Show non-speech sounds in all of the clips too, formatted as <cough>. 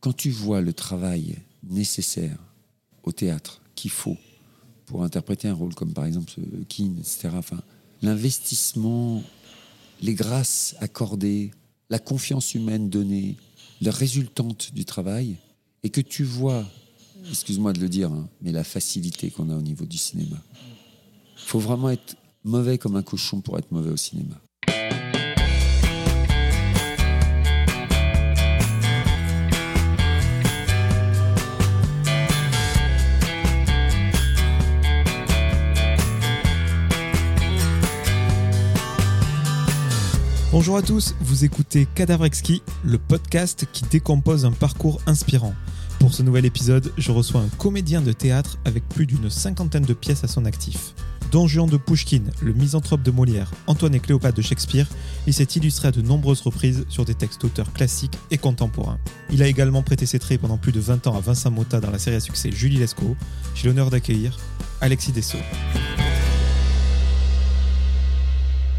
quand tu vois le travail nécessaire au théâtre qu'il faut pour interpréter un rôle comme par exemple Keane, etc., enfin, l'investissement, les grâces accordées, la confiance humaine donnée, la résultante du travail, et que tu vois, excuse-moi de le dire, hein, mais la facilité qu'on a au niveau du cinéma. Il faut vraiment être mauvais comme un cochon pour être mauvais au cinéma. Bonjour à tous, vous écoutez Cadavre Exquis, le podcast qui décompose un parcours inspirant. Pour ce nouvel épisode, je reçois un comédien de théâtre avec plus d'une cinquantaine de pièces à son actif. Don Juan de Pushkin, le misanthrope de Molière, Antoine et Cléopâtre de Shakespeare, il s'est illustré à de nombreuses reprises sur des textes d'auteurs classiques et contemporains. Il a également prêté ses traits pendant plus de 20 ans à Vincent Motta dans la série à succès Julie Lescaut. J'ai l'honneur d'accueillir Alexis Dessau.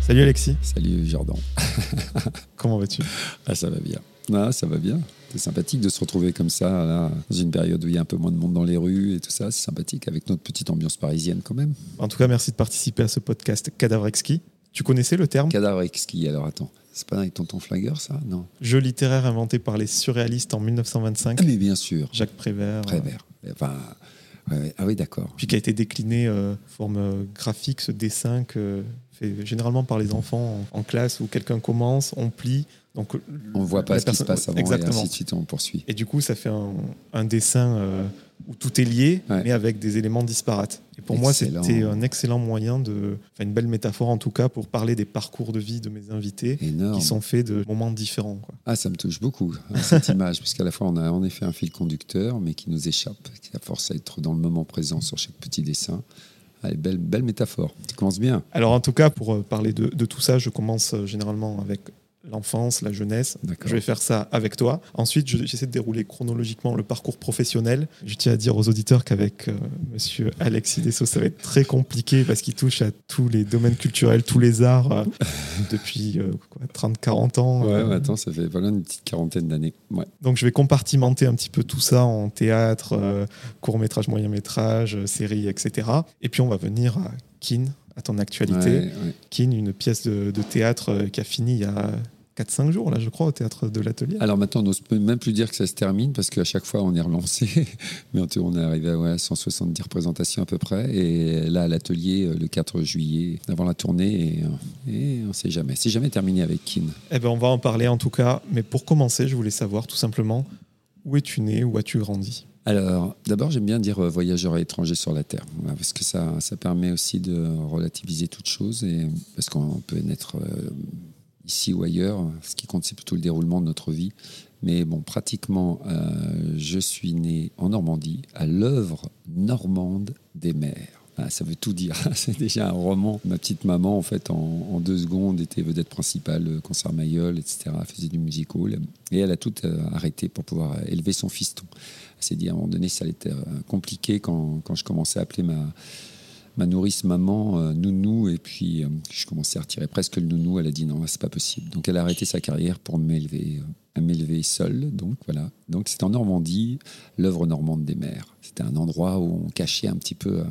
Salut Alexis. Salut Jordan. <laughs> Comment vas-tu? Ah, Ça va bien. Ah, ça va bien. C'est sympathique de se retrouver comme ça, là, dans une période où il y a un peu moins de monde dans les rues et tout ça. C'est sympathique avec notre petite ambiance parisienne quand même. En tout cas, merci de participer à ce podcast Cadavre Exquis. Tu connaissais le terme? Cadavre Exquis, alors attends. C'est pas avec Tonton Flingueur, ça? Non. Jeu littéraire inventé par les surréalistes en 1925. Ah, mais bien sûr. Jacques Prévert. Prévert. Enfin, ah oui, d'accord. Puis qui a été décliné euh, forme euh, graphique, ce dessin que fait généralement par les enfants en, classe où quelqu'un commence, on plie. Donc, on ne voit pas ce qui se passe avant Exactement. et ainsi de suite, on poursuit. Et du coup, ça fait un, dessin euh, où tout est lié, mais avec des éléments disparates. Et pour moi, c'était un excellent moyen de, enfin une belle métaphore en tout cas pour parler des parcours de vie de mes invités, qui sont faits de moments différents. Quoi. Ah, ça me touche beaucoup hein, cette <laughs> image, puisqu'à la fois on a en effet un fil conducteur, mais qui nous échappe, qui a force à être dans le moment présent sur chaque petit dessin. Belle, métaphore. Tu commences bien. Alors, en tout cas, pour euh, parler de, de tout ça, je commence euh, généralement avec l'enfance, la jeunesse. Je vais faire ça avec toi. Ensuite, j'essaie de dérouler chronologiquement le parcours professionnel. Je tiens à dire aux auditeurs qu'avec euh, monsieur Alexis Dessau, ça va être très compliqué parce qu'il touche à tous les domaines culturels, tous les arts euh, <laughs> depuis 30-40 euh, ans. Ouais, attends, ça fait voilà une petite quarantaine d'années. Ouais. Donc, je vais compartimenter un petit peu tout ça en théâtre, court-métrage, moyen-métrage, série, etc. Et puis, on va venir à Kin, à ton actualité. Kin, une pièce de, théâtre qui a fini il y a 4-5 jours, là, je crois, au théâtre de l'Atelier. Alors maintenant, on n'ose même plus dire que ça se termine parce qu'à chaque fois, on est relancé. <laughs> Mais on est arrivé à ouais, 170 représentations à peu près. Et là, à l'Atelier, euh, le 4 juillet, avant la tournée, et, et on ne sait jamais. C'est jamais terminé avec Kin. Eh ben, on va en parler en tout cas. Mais pour commencer, je voulais savoir tout simplement où es-tu né, où as-tu grandi? Alors, d'abord, j'aime bien dire euh, voyageur étranger sur la Terre, parce que ça, ça permet aussi de relativiser toute chose, et, parce qu'on peut naître euh, ici ou ailleurs. Ce qui compte, c'est plutôt le déroulement de notre vie. Mais bon, pratiquement, euh, je suis né en Normandie, à l'œuvre normande des mers. Ça veut tout dire. <laughs> c'est déjà un roman. Ma petite maman, en fait, en, deux secondes, était vedette principale, concert Mayol, etc. Elle faisait du musical. Et elle a tout arrêté pour pouvoir élever son fiston. S'est dit, à un moment donné, ça allait être compliqué quand, quand je commençais à appeler ma, ma nourrice maman, euh, nounou, et puis euh, je commençais à retirer presque le nounou. Elle a dit non, c'est pas possible. Donc elle a arrêté sa carrière pour m'élever, euh, m'élever seule. Donc voilà. Donc c'était en Normandie, l'œuvre normande des mères. C'était un endroit où on cachait un petit peu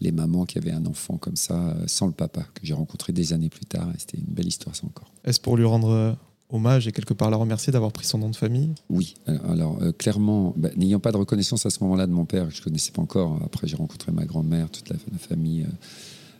les mamans qui avaient un enfant comme ça, sans le papa, que j'ai rencontré des années plus tard. C'était une belle histoire, ça encore. Est-ce pour lui rendre hommage et quelque part la remercier d'avoir pris son nom de famille Oui, alors euh, clairement, bah, n'ayant pas de reconnaissance à ce moment-là de mon père, que je ne connaissais pas encore, après j'ai rencontré ma grand-mère, toute la, famille euh,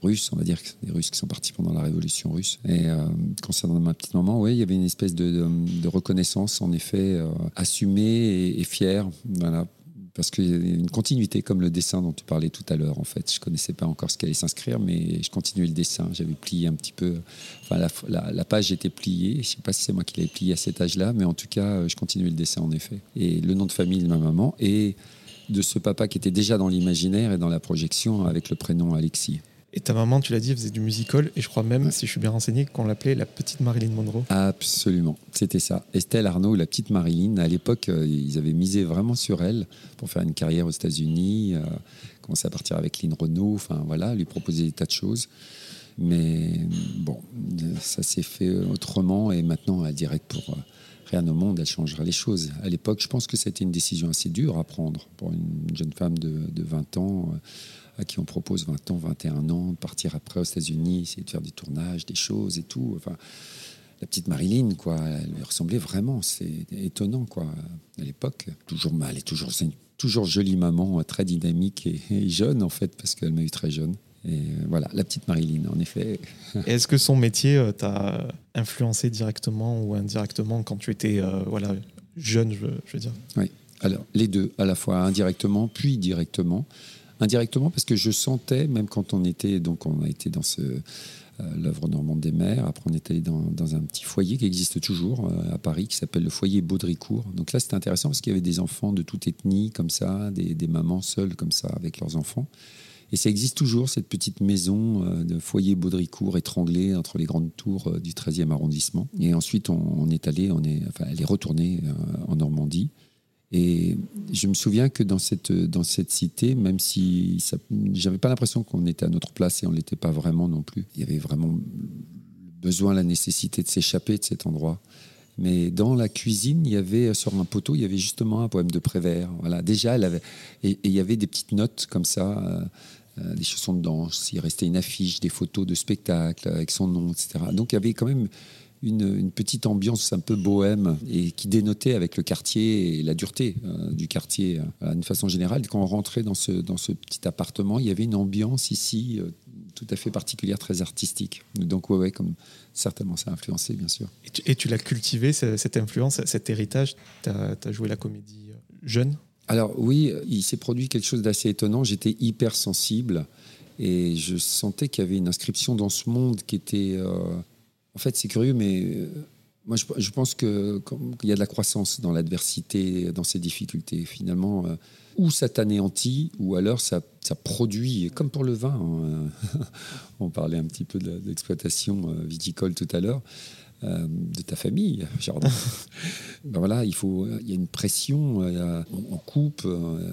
russe, on va dire, des Russes qui sont partis pendant la révolution russe. Et euh, concernant ma petite maman, oui, il y avait une espèce de, reconnaissance, en effet, assumée et, et, fière, voilà, parce qu'il y a une continuité, comme le dessin dont tu parlais tout à l'heure. En fait, je connaissais pas encore ce qui allait s'inscrire, mais je continuais le dessin. J'avais plié un petit peu. Enfin, la, page était pliée. Je sais pas si c'est moi qui l'avais pliée à cet âge-là, mais en tout cas, je continuais le dessin en effet. Et le nom de famille de ma maman et de ce papa qui était déjà dans l'imaginaire et dans la projection avec le prénom Alexis. Et ta maman, tu l'as dit, elle faisait du musical, et je crois même, si je suis bien renseigné, qu'on l'appelait la petite Marilyn Monroe. Absolument, c'était ça. Estelle Arnaud, la petite Marilyn, à l'époque, euh, ils avaient misé vraiment sur elle pour faire une carrière aux États-Unis, euh, commencer à partir avec Lynn Renault, enfin voilà, lui proposer des tas de choses. Mais bon, ça s'est fait autrement, et maintenant, elle direct pour, rien au monde, elle changera les choses. À l'époque, je pense que c'était une décision assez dure à prendre pour une jeune femme de, 20 ans, euh, à qui on propose 20 ans, 21 ans, de partir après aux États-Unis, essayer de faire des tournages, des choses et tout. Enfin, la petite Marilyn, quoi, elle lui ressemblait vraiment. C'est étonnant, quoi, à l'époque. Toujours mal, est toujours, c'est une toujours jolie maman, très dynamique et, jeune, en fait, parce qu'elle m'a eu très jeune. Et voilà, la petite Marilyn, en effet. <laughs> Est-ce que son métier euh, t'a influencé directement ou indirectement quand tu étais euh, voilà, jeune, je, veux dire? Oui, alors les deux, à la fois indirectement puis directement. Indirectement parce que je sentais, même quand on était, donc on a été dans ce, euh, l'œuvre Normande des Mers. Après, on est allé dans, un petit foyer qui existe toujours à Paris, qui s'appelle le foyer Baudricourt. Donc là, c'était intéressant parce qu'il y avait des enfants de toute ethnie, comme ça, des, des mamans seules, comme ça, avec leurs enfants. Et ça existe toujours, cette petite maison euh, de foyer Baudricourt étranglée entre les grandes tours euh, du 13e arrondissement. Et ensuite, on, est allé, on est, enfin, elle est retournée euh, en Normandie. Et je me souviens que dans cette, dans cette cité, même si j'avais pas l'impression qu'on était à notre place et on l'était pas vraiment non plus, il y avait vraiment besoin, la nécessité de s'échapper de cet endroit. Mais dans la cuisine, il y avait sur un poteau, il y avait justement un poème de Prévert. Voilà, déjà, et, il y avait des petites notes comme ça euh, des chansons de danse, il restait une affiche, des photos de spectacles avec son nom, etc. Donc il y avait quand même une, petite ambiance un peu bohème et qui dénotait avec le quartier et la dureté euh, du quartier euh, d'une façon générale. Quand on rentrait dans ce, dans ce petit appartement, il y avait une ambiance ici tout à fait particulière, très artistique. Donc ouais, ouais comme certainement ça a influencé, bien sûr. Et tu, l'as cultivé, cette influence, cet héritage? Tu as, as joué la comédie jeune? Alors oui, il s'est produit quelque chose d'assez étonnant. J'étais hyper sensible et je sentais qu'il y avait une inscription dans ce monde qui était... Euh, en fait, c'est curieux, mais euh, moi, je, pense qu'il y a de la croissance dans l'adversité, dans ces difficultés. Finalement, euh, ou ça t'anéantit, ou alors ça, produit, comme pour le vin. Hein, <laughs> on parlait un petit peu de l'exploitation viticole tout à l'heure. Euh, de ta famille, jardin. <laughs> ben voilà, il faut, il y a une pression, euh, on, coupe, euh,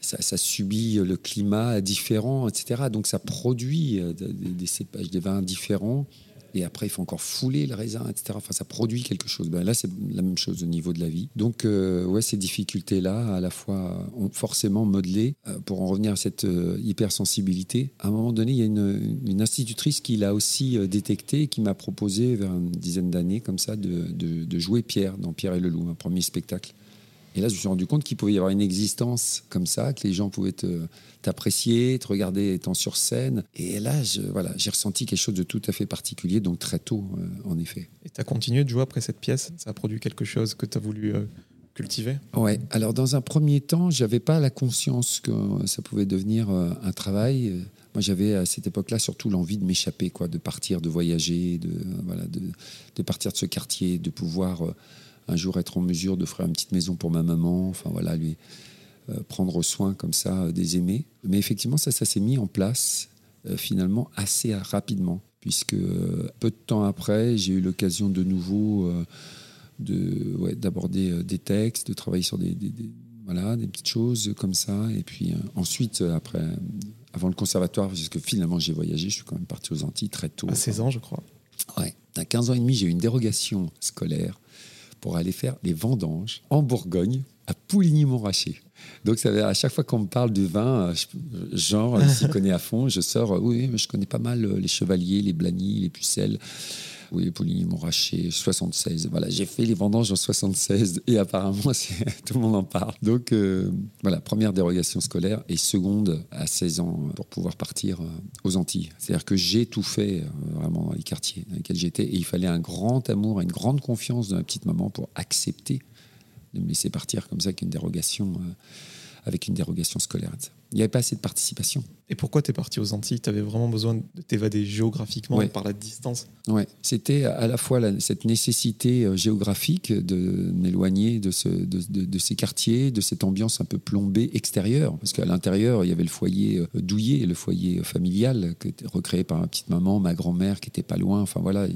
ça, subit le climat différent, etc. Donc ça produit des, des cépages, des vins différents et après il faut encore fouler le raisin, etc. Enfin, ça produit quelque chose. Ben là, c'est la même chose au niveau de la vie. Donc, euh, ouais, ces difficultés-là, à la fois, ont forcément modelé, euh, pour en revenir à cette euh, hypersensibilité. À un moment donné, il y a une, institutrice qui l'a aussi détecté, qui m'a proposé, vers une dizaine d'années, comme ça, de, de, jouer Pierre dans Pierre et le Loup, un premier spectacle. Et là, je me suis rendu compte qu'il pouvait y avoir une existence comme ça, que les gens pouvaient t'apprécier, te, regarder étant sur scène. Et là, voilà, j'ai ressenti quelque chose de tout à fait particulier, donc très tôt, euh, en effet. Et tu as continué de jouer après cette pièce? Ça a produit quelque chose que tu as voulu euh, cultiver? Ouais. Alors, dans un premier temps, j'avais pas la conscience que ça pouvait devenir euh, un travail. Moi, j'avais à cette époque-là surtout l'envie de m'échapper, quoi, de partir, de voyager, de, voilà, de, de partir de ce quartier, de pouvoir un jour être en mesure de faire une petite maison pour ma maman, enfin voilà, lui euh, prendre soin comme ça euh, des aimés. Mais effectivement, ça, ça s'est mis en place euh, finalement assez rapidement, puisque peu de temps après, j'ai eu l'occasion de nouveau de, d'aborder des textes, de travailler sur des, voilà, des petites choses comme ça. Et puis ensuite, après, avant le conservatoire, parce que finalement j'ai voyagé, je suis quand même parti aux Antilles très tôt. À 16 ans, je crois. Ouais, à 15 ans et demi, j'ai eu une dérogation scolaire pour aller faire les vendanges en Bourgogne, à Pouligny-Montrachet. Donc, ça, à chaque fois qu'on me parle du vin, genre, s'y <laughs> connaît à fond, je sors, oui, mais je connais pas mal les chevaliers, les blagny, les pucelles. Oui, Pouligny-Montrachet, 76. Voilà, j'ai fait les vendanges en 76 et apparemment, <laughs> tout le monde en parle. Donc, euh, voilà, première dérogation scolaire et seconde à 16 ans pour pouvoir partir euh, aux Antilles. C'est-à-dire que j'ai tout fait euh, vraiment dans les quartiers dans lesquels j'étais et il fallait un grand amour une grande confiance de ma petite maman pour accepter de me laisser partir comme ça avec une dérogation, avec une dérogation scolaire. Il n'y avait pas assez de participation. Et pourquoi tu es parti aux Antilles? Tu avais vraiment besoin de t'évader géographiquement par la distance? Oui, c'était à la fois cette nécessité euh, géographique de m'éloigner de, ce, de, ces quartiers, de cette ambiance un peu plombée extérieure. Parce qu'à l'intérieur, il y avait le foyer euh, douillet, le foyer familial, était recréé par ma petite maman, ma grand-mère qui était pas loin. Enfin voilà.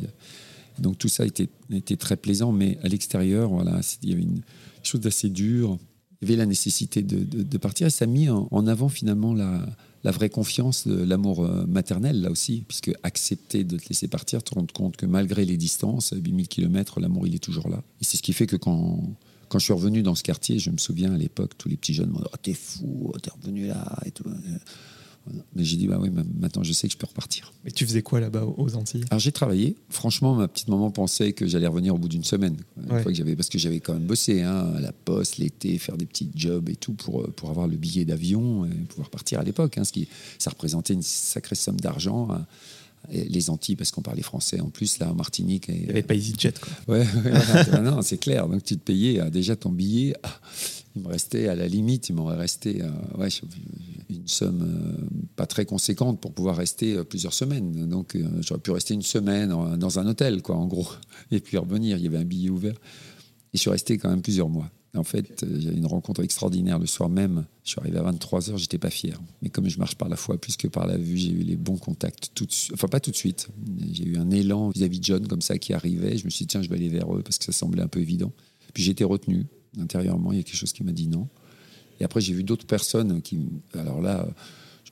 Donc tout ça était, était très plaisant, mais à l'extérieur, voilà, il y avait une chose d'assez dure il y avait la nécessité de, de, partir. Et ça a mis en, avant finalement la, la vraie confiance, l'amour euh, maternel là aussi, puisque accepter de te laisser partir, te rendre compte que malgré les distances, 8000 km, l'amour il est toujours là. Et c'est ce qui fait que quand, quand je suis revenu dans ce quartier, je me souviens à l'époque, tous les petits jeunes m'ont dit oh, T'es fou, t'es revenu là et tout. Mais j'ai dit, bah oui, maintenant je sais que je peux repartir. Mais tu faisais quoi là-bas aux Antilles? Alors j'ai travaillé. Franchement, ma petite maman pensait que j'allais revenir au bout d'une semaine. Une fois que j'avais, parce que j'avais quand même bossé hein, à la poste, l'été, faire des petits jobs et tout pour, euh, pour avoir le billet d'avion et pouvoir partir à l'époque. Hein, ce qui, ça représentait une sacrée somme d'argent. Hein. Les Antilles, parce qu'on parlait français en plus, là, en Martinique. Il n'y avait pas EasyJet, quoi. Ouais, non, c'est clair. Donc, tu te payais euh, déjà ton billet. Ah, il me restait, à la limite, il m'aurait resté euh, ouais, une somme euh, pas très conséquente pour pouvoir rester plusieurs semaines. Donc j'aurais pu rester une semaine dans un hôtel, quoi, en gros, et puis revenir. Il y avait un billet ouvert. Et je suis resté quand même plusieurs mois. En fait, j'ai une rencontre extraordinaire le soir même. Je suis arrivé à 23h, j'étais pas fier. Mais comme je marche par la foi plus que par la vue, j'ai eu les bons contacts tout de. Enfin, pas tout de suite. J'ai eu un élan vis-à-vis de John comme ça qui arrivait. Je me suis dit, tiens, je vais aller vers eux parce que ça semblait un peu évident. Puis j'ai été retenu intérieurement, il y a quelque chose qui m'a dit non. Et après, j'ai vu d'autres personnes qui. Alors là,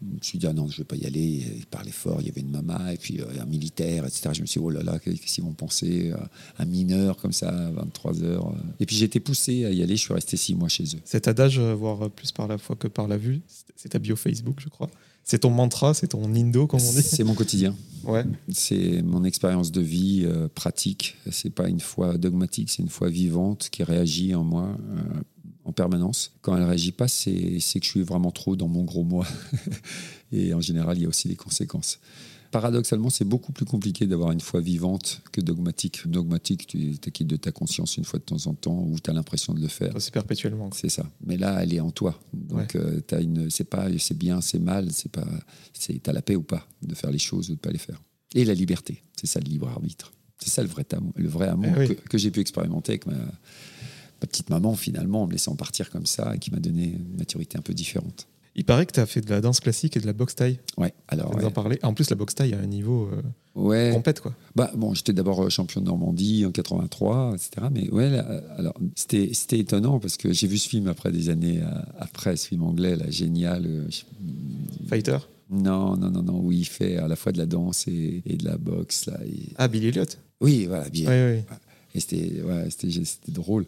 me suis dit, ah non, je ne vais pas y aller. Il parlait fort, il y avait une maman, et puis euh, un militaire, etc. Je me suis dit, oh là là, qu'est-ce qu'ils vont penser Un mineur comme ça, à 23 heures. Et puis j'ai été poussé à y aller, je suis resté six mois chez eux. Cet adage, euh, voir plus par la foi que par la vue, c'est ta bio Facebook, je crois. C'est ton mantra, c'est ton indo, comme on dit. C'est mon quotidien. Ouais. C'est mon expérience de vie euh, pratique. C'est pas une foi dogmatique, c'est une foi vivante qui réagit en moi euh, en permanence. Quand elle réagit pas, c'est que je suis vraiment trop dans mon gros moi. <laughs> Et en général, il y a aussi des conséquences. Paradoxalement, c'est beaucoup plus compliqué d'avoir une foi vivante que dogmatique. Dogmatique, tu t'acquittes de ta conscience une fois de temps en temps ou tu as l'impression de le faire. C'est perpétuellement. C'est ça. Mais là, elle est en toi. Donc, euh, as une, c'est pas, c'est bien, c'est mal, c'est pas, c'est, t'as la paix ou pas de faire les choses ou de pas les faire. Et la liberté, c'est ça le libre arbitre. C'est ça le vrai amour, le vrai amour eh que, j'ai pu expérimenter avec ma, ma, petite maman finalement, en me laissant partir comme ça, et qui m'a donné une maturité un peu différente. Il paraît que tu as fait de la danse classique et de la boxe taille. Ouais, alors. en parler. En plus, la boxe taille a un niveau euh, ouais. compète, quoi. Bah, bon, j'étais d'abord euh, champion de Normandie en 83, etc. Mais ouais, alors, c'était, c'était étonnant parce que j'ai vu ce film après des années euh, après, ce film anglais, là, génial. Fighter? Non, non, non, non, où il fait à la fois de la danse et, de la boxe. Là, Ah, Billy Elliot? Oui, voilà, oui. C'était, drôle.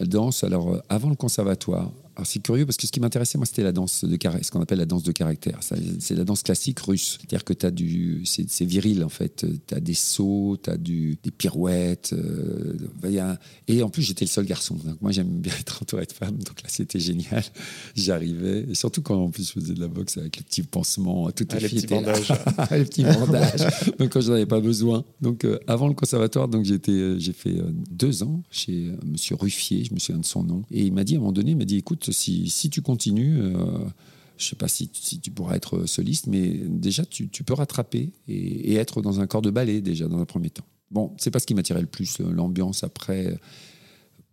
La danse, alors, avant le conservatoire, alors c'est curieux parce que ce qui m'intéressait, moi, c'était la danse de caractère, ce qu'on appelle la danse de caractère. C'est la danse classique russe. C'est-à-dire que tu as du. C'est viril, en fait. Tu as des sauts, tu as du, des pirouettes. Euh, et en plus, j'étais le seul garçon. Donc moi, j'aime bien être entouré de femmes. Donc là, c'était génial. <laughs> J'arrivais. Et surtout quand, en plus, je faisais de la boxe avec les petits pansements, tout ah, les, petits bandages. <laughs> les petits bandages. donc quand je n'en avais pas besoin. Donc euh, avant le conservatoire, donc euh, j'ai fait deux ans chez Monsieur Ruffier, je me souviens de son nom. Et il m'a dit, à un moment donné, il m'a dit, écoute, si, tu continues, euh, je ne sais pas si, tu pourras être soliste, mais déjà, tu, peux rattraper et, être dans un corps de ballet, déjà, dans un premier temps. Bon, c'est pas ce qui m'attirait le plus, l'ambiance après.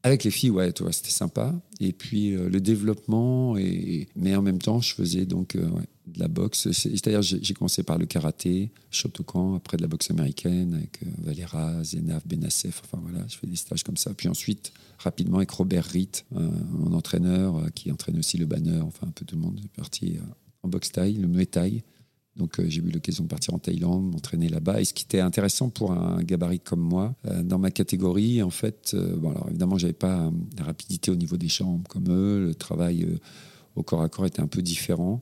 Avec les filles, ouais, c'était sympa. Et puis euh, le développement, et, mais en même temps, je faisais donc euh, de la boxe. C'est-à-dire, j'ai commencé par le karaté, Shotokan, après de la boxe américaine avec Valera, Zenaf, Benassef. Enfin voilà, je fais des stages comme ça. Puis ensuite, rapidement avec Robert Ritt, mon entraîneur, euh, qui entraîne aussi le banner, enfin un peu tout le monde est parti euh, en boxe taille, le muay thai. Donc euh, j'ai eu l'occasion de partir en Thaïlande, m'entraîner là-bas. Et ce qui était intéressant pour un gabarit comme moi, dans ma catégorie, en fait, bon alors évidemment j'avais pas la rapidité au niveau des jambes comme eux, le travail au corps à corps était un peu différent.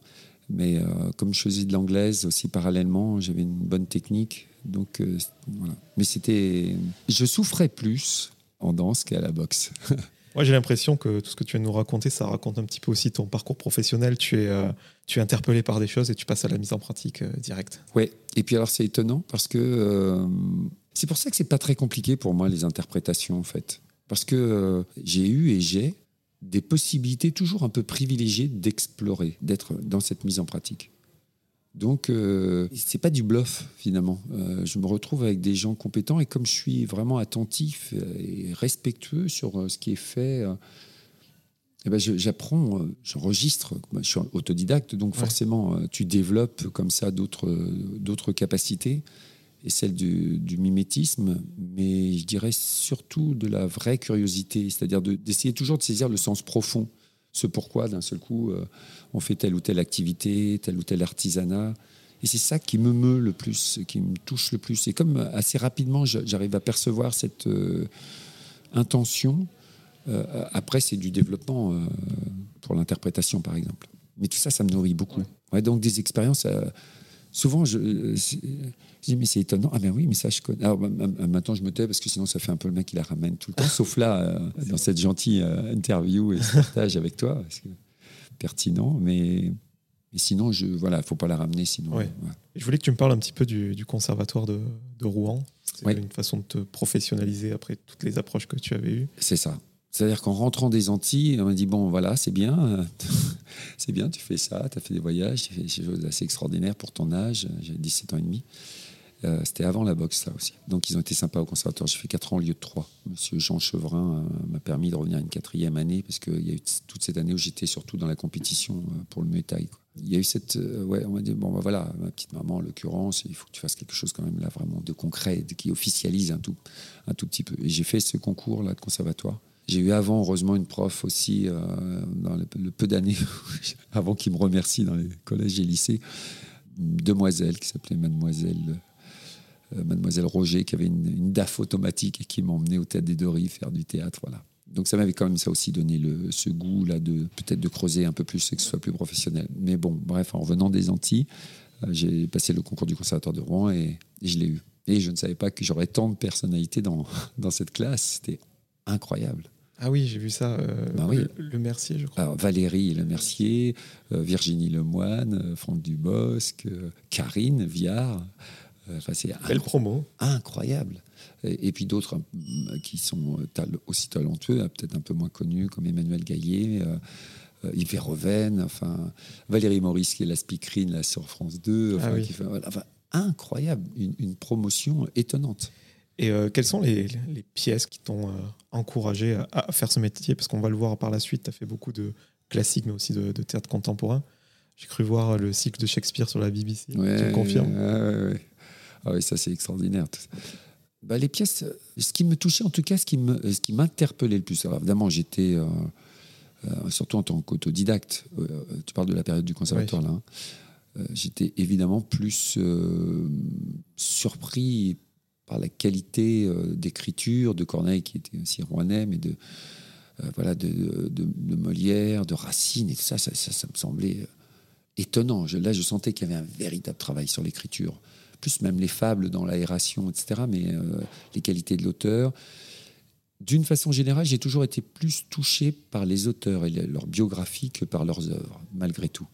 Mais comme je faisais de l'anglaise aussi parallèlement, j'avais une bonne technique. Donc voilà. Mais c'était, je souffrais plus en danse qu'à la boxe. <laughs> Moi, j'ai l'impression que tout ce que tu viens de nous raconter, ça raconte un petit peu aussi ton parcours professionnel. Tu es, euh, tu es interpellé par des choses et tu passes à la mise en pratique euh, directe. Oui, et puis alors c'est étonnant parce que euh, c'est pour ça que c'est pas très compliqué pour moi les interprétations en fait. Parce que j'ai eu et j'ai des possibilités toujours un peu privilégiées d'explorer, d'être dans cette mise en pratique. Donc, euh, c'est pas du bluff finalement. Euh, je me retrouve avec des gens compétents et comme je suis vraiment attentif et respectueux sur euh, ce qui est fait, eh ben j'apprends, j'enregistre. Je suis autodidacte, donc forcément, tu développes comme ça d'autres capacités et celle du, du, mimétisme, mais je dirais surtout de la vraie curiosité, c'est-à-dire d'essayer toujours de saisir le sens profond ce pourquoi d'un seul coup euh, on fait telle ou telle activité, tel ou tel artisanat. Et c'est ça qui me meut le plus, qui me touche le plus. Et comme assez rapidement j'arrive à percevoir cette euh, intention, après c'est du développement pour l'interprétation par exemple. Mais tout ça, ça me nourrit beaucoup. Ouais, donc des expériences souvent, je, euh, je, dis, mais c'est étonnant. Ah ben oui, mais ça, je connais. Alors maintenant, je me tais parce que sinon, ça fait un peu le mec qui la ramène tout le temps. Sauf là, euh, <laughs> dans cette gentille euh, interview et ce partage avec toi, parce que pertinent. Mais, mais sinon, je voilà, faut pas la ramener sinon. Je voulais que tu me parles un petit peu du, conservatoire de, de Rouen. C'est une façon de te professionnaliser après toutes les approches que tu avais eues. C'est ça. C'est-à-dire qu'en rentrant des Antilles, on m'a dit bon, voilà, c'est bien, <laughs> c'est bien, tu fais ça, tu as fait des voyages, tu fais des choses assez extraordinaires pour ton âge. J'ai 17 ans et demi. Euh, c'était avant la boxe, ça aussi. Donc, ils ont été sympas au conservatoire. J'ai fait 4 ans au lieu de 3. Monsieur Jean Chevrin euh, m'a permis de revenir une quatrième année parce qu'il y a eu toute cette année où j'étais surtout dans la compétition euh, pour le Muay. Il y a eu cette. ouais, on m'a dit bon, bah, voilà, ma petite maman, en l'occurrence, il faut que tu fasses quelque chose quand même là, vraiment de concret, qui officialise un tout, un tout petit peu. Et j'ai fait ce concours là de conservatoire. J'ai eu avant, heureusement, une prof aussi, euh, dans le, peu d'années <laughs> avant qu'il me remercie dans les collèges et lycées, une demoiselle qui s'appelait Mademoiselle, euh, Mademoiselle Roger, qui avait une, DAF automatique et qui m'emmenait au Théâtre des Rives faire du théâtre. Voilà. Donc ça m'avait quand même ça aussi donné le, ce goût là de peut-être de creuser un peu plus et que ce soit plus professionnel. Mais bon, bref, en revenant des Antilles, euh, j'ai passé le concours du conservatoire de Rouen et, et je l'ai eu. Et je ne savais pas que j'aurais tant de personnalités dans, <laughs> dans cette classe. C'était incroyable. Ah oui, j'ai vu ça. Euh, bah le, Mercier, je crois. Valérie Le Mercier, euh, Virginie Lemoine, euh, Franck Dubosc, Karine Viard. Enfin, c'est Belle promo. Incroyable. Et, puis d'autres qui sont aussi talentueux, hein, peut-être un peu moins connus, comme Emmanuel Gaillet. Yves Verhoeven, enfin Valérie Maurice qui est la speakerine là, sur France 2, ah enfin, incroyable, une, promotion étonnante. Et quelles sont les, les pièces qui t'ont encouragé à, faire ce métier? Parce qu'on va le voir par la suite, tu as fait beaucoup de classiques, mais aussi de, théâtre contemporain. J'ai cru voir le cycle de Shakespeare sur la BBC. tu me confirmes? Ah oui, ça c'est extraordinaire. Bah, les pièces, ce qui me touchait en tout cas, ce qui m'interpellait le plus, alors évidemment j'étais, euh, euh, surtout en tant qu'autodidacte, euh, tu parles de la période du conservatoire là, hein, j'étais évidemment plus surpris par la qualité euh, d'écriture de Corneille, qui était aussi rouennais, mais de, euh, voilà, de, de, Molière, de Racine, et tout ça, ça, me semblait euh, étonnant. Là, je sentais qu'il y avait un véritable travail sur l'écriture, plus même les fables dans l'aération, etc., mais les qualités de l'auteur. D'une façon générale, j'ai toujours été plus touché par les auteurs et leur biographie que par leurs œuvres, malgré tout.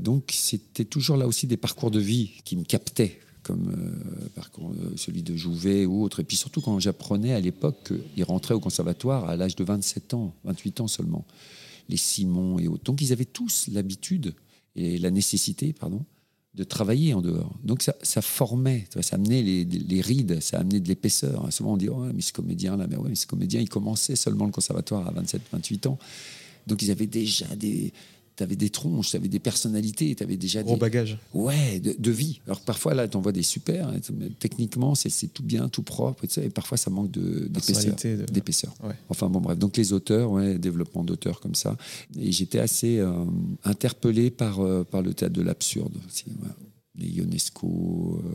donc, c'était toujours là aussi des parcours de vie qui me captaient comme euh, par euh, celui de Jouvet ou autre. Et puis surtout quand j'apprenais à l'époque qu'ils rentraient au conservatoire à l'âge de 27 ans, 28 ans seulement, les Simon et autres. Donc ils avaient tous l'habitude et la nécessité, pardon, de travailler en dehors. Donc ça, formait, ça amenait les, rides, ça amenait de l'épaisseur. Souvent on dit, oh, mais ce comédien-là, mais ouais, mais ce comédien, il commençait seulement le conservatoire à 27, 28 ans. Donc ils avaient déjà des, tu avais des tronches, tu avais des personnalités, tu avais déjà Gros des. bagages. Ouais, de, vie. Alors parfois, là, tu envoies des super, hein, techniquement, c'est tout bien, tout propre, et, et parfois, ça manque d'épaisseur. De, d'épaisseur. Enfin, bon, bref. Donc, les auteurs, ouais, développement d'auteurs comme ça. Et j'étais assez euh, interpellé par, euh, par le théâtre de l'absurde aussi. Les Ionesco, euh,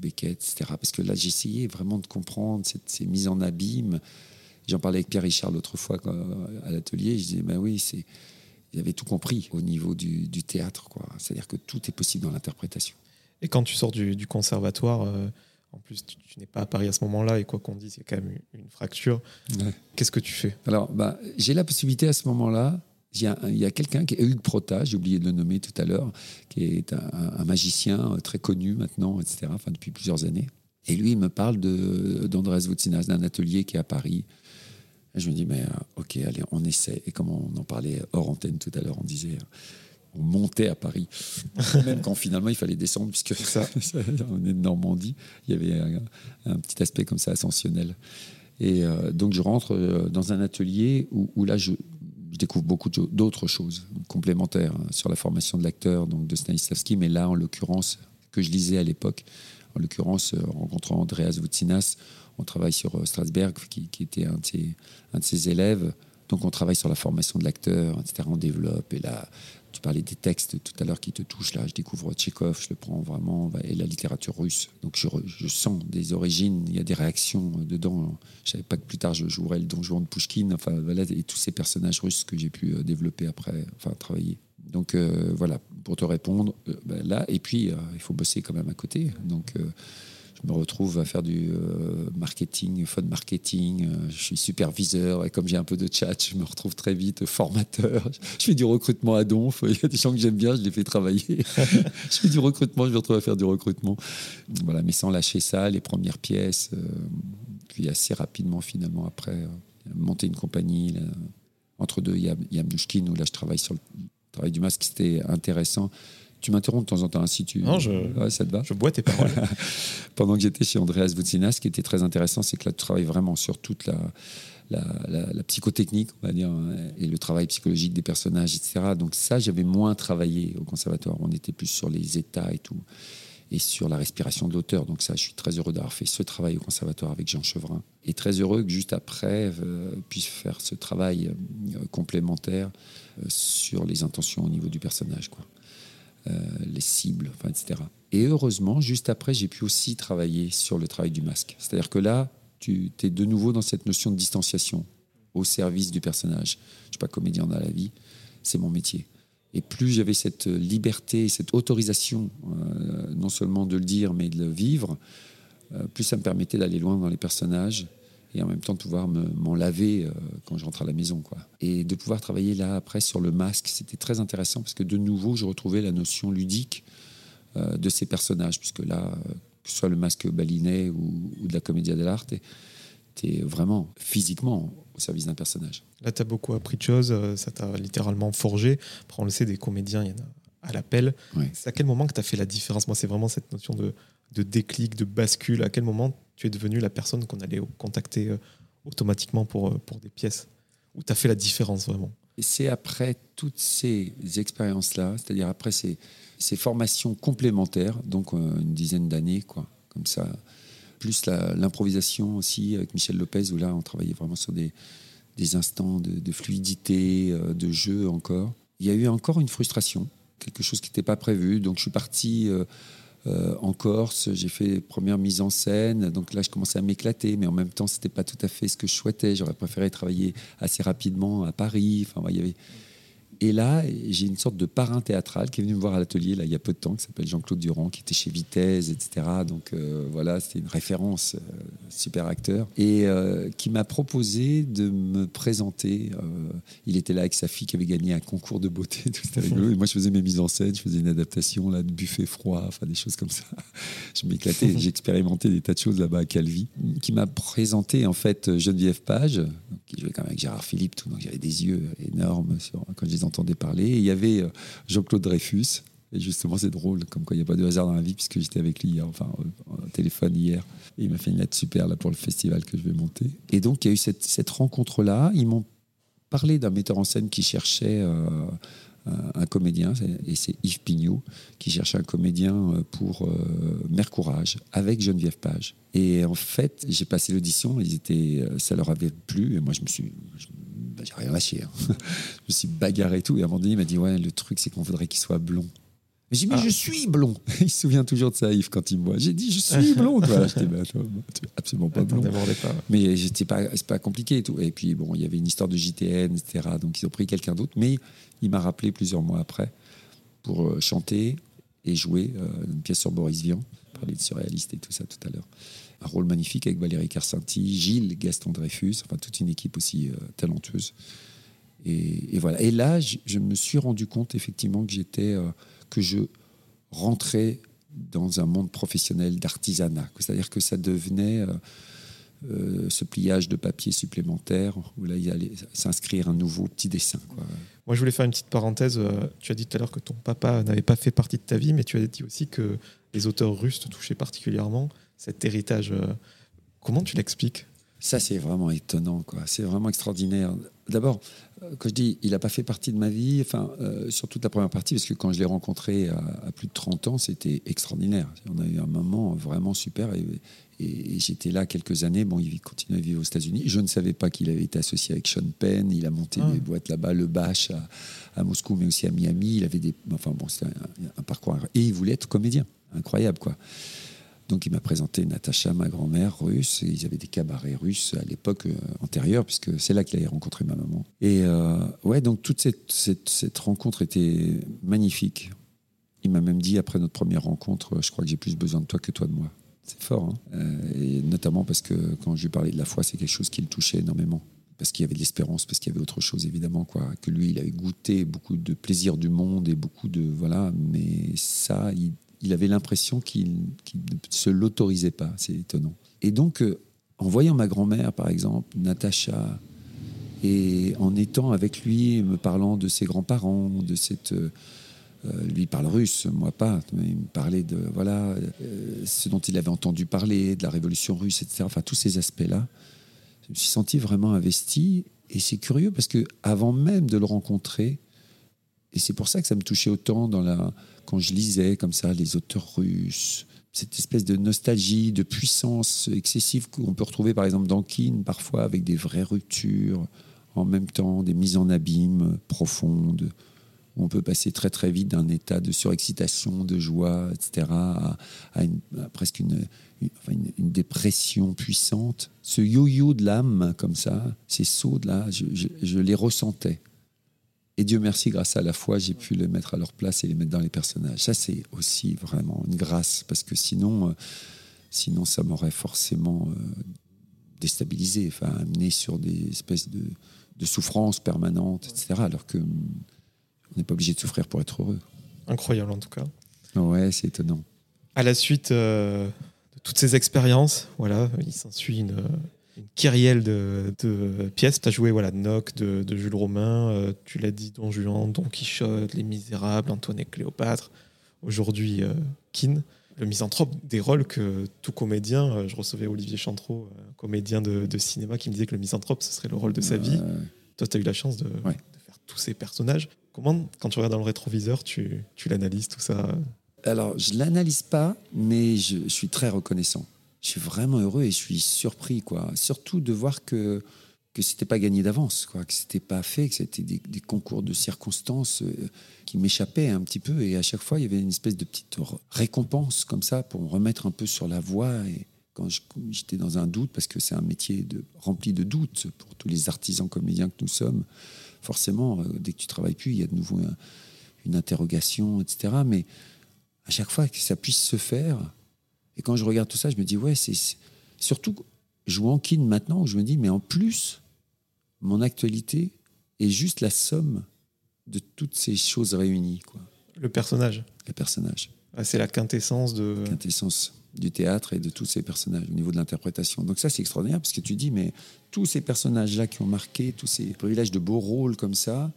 Beckett, etc. Parce que là, j'essayais vraiment de comprendre ces mises en abîme. J'en parlais avec Pierre Richard l'autre fois à l'atelier. Je disais, ben oui, c'est il avait tout compris au niveau du, théâtre. C'est-à-dire que tout est possible dans l'interprétation. Et quand tu sors du, conservatoire, euh, en plus, tu, n'es pas à Paris à ce moment-là, et quoi qu'on dise, il y a quand même une, fracture. Qu'est-ce que tu fais? Alors, bah, j'ai la possibilité à ce moment-là. Il y a, quelqu'un qui est Hugues Prota, j'ai oublié de le nommer tout à l'heure, qui est un, magicien très connu maintenant, etc., enfin, depuis plusieurs années. Et lui, il me parle d'Andrés Voutsinas, d'un atelier qui est à Paris, je me dis, mais euh, ok, allez, on essaie. Et comme on en parlait hors antenne tout à l'heure, on disait, euh, on montait à Paris, <laughs> même quand finalement il fallait descendre, puisque <laughs> ça, on est de Normandie, il y avait un, petit aspect comme ça ascensionnel. Et euh, donc je rentre dans un atelier où, là je, découvre beaucoup d'autres choses complémentaires hein, sur la formation de l'acteur, donc de Stanislavski, mais là en l'occurrence que je lisais à l'époque, en l'occurrence rencontrant Andreas Voutsinas, on travaille sur euh, Strasberg, qui, était un de, ses, élèves, Donc on travaille sur la formation de l'acteur, etc. On développe. Et là, tu parlais des textes tout à l'heure qui te touchent. Là, je découvre Tchekhov, je le prends vraiment, et la littérature russe. Donc je, sens des origines, il y a des réactions dedans. Je savais pas que plus tard je jouerais le Don Juan de Pushkin, enfin voilà, et tous ces personnages russes que j'ai pu développer après, enfin travailler. Donc euh, voilà, pour te répondre, euh, ben là, et puis euh, il faut bosser quand même à côté. Donc je me retrouve à faire du marketing, fun marketing, je suis superviseur, et comme j'ai un peu de chat, je me retrouve très vite formateur. <laughs> Je fais du recrutement à donf, il y a des gens que j'aime bien, je les fais travailler. <laughs> je fais du recrutement, je me retrouve à faire du recrutement. Voilà, mais sans lâcher ça, les premières pièces, puis assez rapidement finalement après, monter une compagnie. entre deux, il y a Yamdushkin, où là je travaille sur le travail du masque, c'était intéressant. Tu m'interromps de temps en temps, si tu. Non, je, ça te va je bois tes paroles. <laughs> Pendant que j'étais chez Andreas Voutsinas, ce qui était très intéressant, c'est que là, tu travailles vraiment sur toute la, la, psychotechnique, on va dire, hein, et le travail psychologique des personnages, etc. Donc, ça, j'avais moins travaillé au conservatoire. On était plus sur les états et tout, et sur la respiration de l'auteur. Donc, ça, je suis très heureux d'avoir fait ce travail au conservatoire avec Jean Chevrin. Et très heureux que juste après, euh, puisse faire ce travail euh, complémentaire euh, sur les intentions au niveau du personnage, quoi. Euh, les cibles, etc. Et heureusement, juste après, j'ai pu aussi travailler sur le travail du masque. C'est-à-dire que là, tu es de nouveau dans cette notion de distanciation au service du personnage. Je ne suis pas comédien dans la vie, c'est mon métier. Et plus j'avais cette liberté, cette autorisation, euh, non seulement de le dire, mais de le vivre, plus ça me permettait d'aller loin dans les personnages et en même temps de pouvoir m'en laver euh, quand je rentre à la maison. Quoi. Et de pouvoir travailler là après sur le masque, c'était très intéressant parce que de nouveau, je retrouvais la notion ludique euh, de ces personnages, puisque là, euh, que ce soit le masque balinet ou, de la comédia dell'arte, tu es vraiment physiquement au service d'un personnage. Là, tu as beaucoup appris de choses, ça t'a littéralement forgé. Après, on le sait, des comédiens, il y en a à l'appel. C'est à quel moment que tu as fait la différence? Moi, c'est vraiment cette notion de, de déclic, de bascule. À quel moment tu es devenu la personne qu'on allait contacter euh, automatiquement pour, euh, pour des pièces Où tu as fait la différence vraiment Et c'est après toutes ces expériences-là, c'est-à-dire après ces, ces, formations complémentaires, donc euh, une dizaine d'années, quoi, comme ça, plus l'improvisation aussi avec Michel Lopez, où là on travaillait vraiment sur des, des instants de, fluidité, de jeu encore. Il y a eu encore une frustration, quelque chose qui n'était pas prévu, donc je suis parti. En Corse, j'ai fait première mise en scène, donc là je commençais à m'éclater, mais en même temps c'était pas tout à fait ce que je souhaitais. J'aurais préféré travailler assez rapidement à Paris. Enfin, il y avait et là, j'ai une sorte de parrain théâtral qui est venu me voir à l'atelier là, il y a peu de temps, qui s'appelle Jean-Claude Durand, qui était chez Vitesse, etc. Donc euh, voilà, c'était une référence, euh, super acteur, et euh, qui m'a proposé de me présenter. il était là avec sa fille qui avait gagné un concours de beauté, <laughs> tout c'était rigolo. Et moi, je faisais mes mises en scène, je faisais une adaptation là, de buffet froid, enfin des choses comme ça. <laughs> je m'éclatais, <laughs> j'ai expérimenté des tas de choses là-bas à Calvi, qui m'a présenté en fait Geneviève Page, qui jouait quand même avec Gérard Philippe, tout, donc j'avais des yeux énormes sur, quand je les entendais parler. Il y avait euh, Jean-Claude Dreyfus. Et justement, c'est drôle, comme quoi il n'y a pas de hasard dans la vie, puisque j'étais avec lui hier, enfin, au téléphone hier. Il m'a fait une lettre super là, pour le festival que je vais monter. Et donc, il y a eu cette, rencontre-là. Ils m'ont parlé d'un metteur en scène qui cherchait euh, un comédien, et c'est Yves Pignot, qui cherchait un comédien euh, pour euh, Mercourage, avec Geneviève Page. Et en fait, j'ai passé l'audition, ils étaient, ça leur avait plu, et moi, je me suis. Bah, j'ai rien lâché. Hein. <laughs> je me suis bagarré et tout. Et à un moment donné, il m'a dit Ouais, le truc, c'est qu'on voudrait qu'il soit blond. J'ai dit, mais ah. je suis blond. <laughs> Il se souvient toujours de ça, Yves, quand il me voit. J'ai dit, je suis blond. Voilà, <laughs> j'étais bah, absolument pas blond. Pas. Mais c'est pas, pas compliqué et tout. Et puis, bon, il y avait une histoire de JTN, etc. Donc, ils ont pris quelqu'un d'autre. Mais il m'a rappelé plusieurs mois après pour euh, chanter et jouer euh, une pièce sur Boris Vian. Parler de surréaliste et tout ça tout à l'heure un rôle magnifique avec Valérie Carcenti, Gilles Gaston Dreyfus, enfin toute une équipe aussi euh, talentueuse. Et, voilà. Et là, je, me suis rendu compte effectivement que j'étais, euh, que je rentrais dans un monde professionnel d'artisanat. C'est-à-dire que ça devenait euh, ce pliage de papier supplémentaire où là il allait s'inscrire un nouveau petit dessin. Moi, je voulais faire une petite parenthèse. Tu as dit tout à l'heure que ton papa n'avait pas fait partie de ta vie, mais tu as dit aussi que les auteurs russes te touchaient particulièrement cet héritage. Euh, comment tu l'expliques? Ça, c'est vraiment étonnant, quoi. C'est vraiment extraordinaire. D'abord, euh, quand je dis il n'a pas fait partie de ma vie, enfin, euh, sur toute la première partie, parce que quand je l'ai rencontré à, plus de 30 ans, c'était extraordinaire. On a eu un moment vraiment super et, j'étais là quelques années. Bon, il continue à vivre aux États-Unis. Je ne savais pas qu'il avait été associé avec Sean Penn. Il a monté ah. des boîtes là-bas, le Bash à, Moscou, mais aussi à Miami. Il avait des. Enfin, bon, c'était un, un parcours. Et il voulait être comédien. Incroyable, quoi. Donc il m'a présenté Natacha, ma grand-mère russe. ils avaient des cabarets russes à l'époque euh, antérieure, puisque c'est là qu'il avait rencontré ma maman. Et euh, ouais, donc toute cette, cette, rencontre était magnifique. Il m'a même dit après notre première rencontre, je crois que j'ai plus besoin de toi que toi de moi. C'est fort, hein euh, et notamment parce que quand je lui parlais de la foi, c'est quelque chose qui le touchait énormément parce qu'il y avait de l'espérance, parce qu'il y avait autre chose évidemment quoi. Que lui, il avait goûté beaucoup de plaisir du monde et beaucoup de voilà, mais ça, il, il avait l'impression qu'il ne se l'autorisait pas. C'est étonnant. Et donc, euh, en voyant ma grand-mère, par exemple, Natacha, et en étant avec lui, me parlant de ses grands-parents, de cette. Euh, euh, lui parle russe, moi pas. Il me parlait de voilà ce dont il avait entendu parler, de la révolution russe, etc. Enfin, tous ces aspects-là. Je me suis senti vraiment investi. Et c'est curieux parce que avant même de le rencontrer, et c'est pour ça que ça me touchait autant dans la, quand je lisais comme ça les auteurs russes, cette espèce de nostalgie, de puissance excessive qu'on peut retrouver par exemple dans Keane, parfois avec des vraies ruptures, en même temps des mises en abîme profondes, on peut passer très très vite d'un état de surexcitation, de joie, etc., à, presque une, une, dépression puissante. Ce yo-yo de l'âme, comme ça, ces sauts-là, je les ressentais. Et Dieu merci, grâce à la foi, j'ai pu les mettre à leur place et les mettre dans les personnages. Ça, c'est aussi vraiment une grâce, parce que sinon, euh, sinon ça m'aurait forcément euh, déstabilisé, enfin, amené sur des espèces de, de souffrances permanentes, etc. Alors que on n'est pas obligé de souffrir pour être heureux. Incroyable, en tout cas. Ouais, c'est étonnant. À la suite euh, de toutes ces expériences, voilà, il s'ensuit une une kyrielle de, pièces. Tu as joué voilà, Noc de, Jules Romain, euh, tu l'as dit, Don Juan, Don Quichotte, Les Misérables, Antoine et Cléopâtre, aujourd'hui euh, Kin. Le misanthrope, des rôles que tout comédien, euh, je recevais Olivier Chantreau, comédien de, cinéma, qui me disait que le misanthrope, ce serait le rôle de sa vie. Toi, tu as eu la chance de, faire tous ces personnages. Comment, quand tu regardes dans le rétroviseur, tu, l'analyses, tout ça? Alors, je l'analyse pas, mais je suis très reconnaissant je suis vraiment heureux et je suis surpris, quoi. Surtout de voir que que c'était pas gagné d'avance, quoi, que c'était pas fait, que c'était des, concours de circonstances euh, qui m'échappaient un petit peu, et à chaque fois il y avait une espèce de petite récompense comme ça pour me remettre un peu sur la voie. Et quand j'étais dans un doute, parce que c'est un métier de, rempli de doutes pour tous les artisans comédiens que nous sommes, forcément, euh, dès que tu travailles plus, il y a de nouveau une interrogation, etc. Mais à chaque fois que ça puisse se faire, et quand je regarde tout ça, je me dis, ouais, c'est surtout jouant Kin maintenant, où je me dis, mais en plus, mon actualité est juste la somme de toutes ces choses réunies. Quoi. Le personnage. Le personnage. Ah, c'est la quintessence de. quintessence du théâtre et de tous ces personnages au niveau de l'interprétation. Donc ça, c'est extraordinaire parce que tu dis, mais tous ces personnages-là qui ont marqué, tous ces privilèges de beaux rôles comme ça,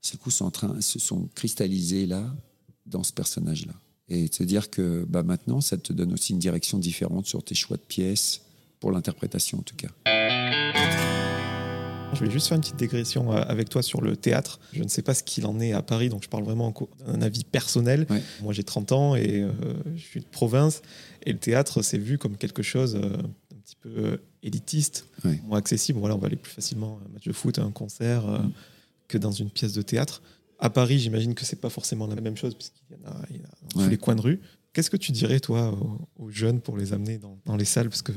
ce coup, sont en train, se sont cristallisés là, dans ce personnage-là et te dire que bah, maintenant, ça te donne aussi une direction différente sur tes choix de pièces, pour l'interprétation en tout cas. Je vais juste faire une petite dégression euh, avec toi sur le théâtre. Je ne sais pas ce qu'il en est à Paris, donc je parle vraiment d'un avis personnel. Moi, j'ai 30 ans et euh, je suis de province. Et le théâtre, c'est vu comme quelque chose euh, un petit peu élitiste, moins accessible. Voilà, on va aller plus facilement à un match de foot, à un concert, mm. que dans une pièce de théâtre. À Paris, j'imagine que c'est pas forcément la même chose, puisqu'il y en a, dans tous les coins de rue. Qu'est-ce que tu dirais, toi, aux, jeunes pour les amener dans, les salles? Parce que...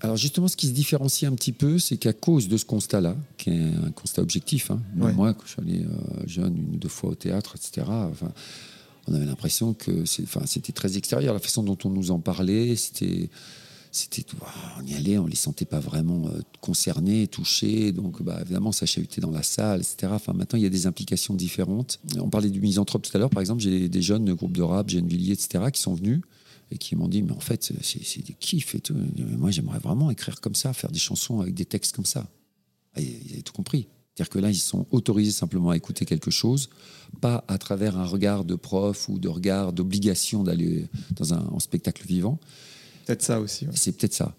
Alors justement, ce qui se différencie un petit peu, c'est qu'à cause de ce constat-là, qui est un constat objectif, hein, moi, quand je suis allé euh, jeune une ou deux fois au théâtre, etc., enfin, on avait l'impression que c'était très extérieur. La façon dont on nous en parlait, c'était c'était on y allait, on les sentait pas vraiment euh, concernés, touchés, donc bah, évidemment ça chahutait dans la salle, etc. Enfin maintenant il y a des implications différentes. On parlait du misanthrope tout à l'heure, par exemple, j'ai des jeunes groupes de rap, Gennevilliers, etc. qui sont venus et qui m'ont dit mais en fait c'est des kiffs et tout. Moi j'aimerais vraiment écrire comme ça, faire des chansons avec des textes comme ça. Et ils avaient tout compris. C'est-à-dire que là, ils sont autorisés simplement à écouter quelque chose, pas à travers un regard de prof ou de regard d'obligation d'aller dans un en spectacle vivant, peut-être ça aussi. C'est peut-être ça.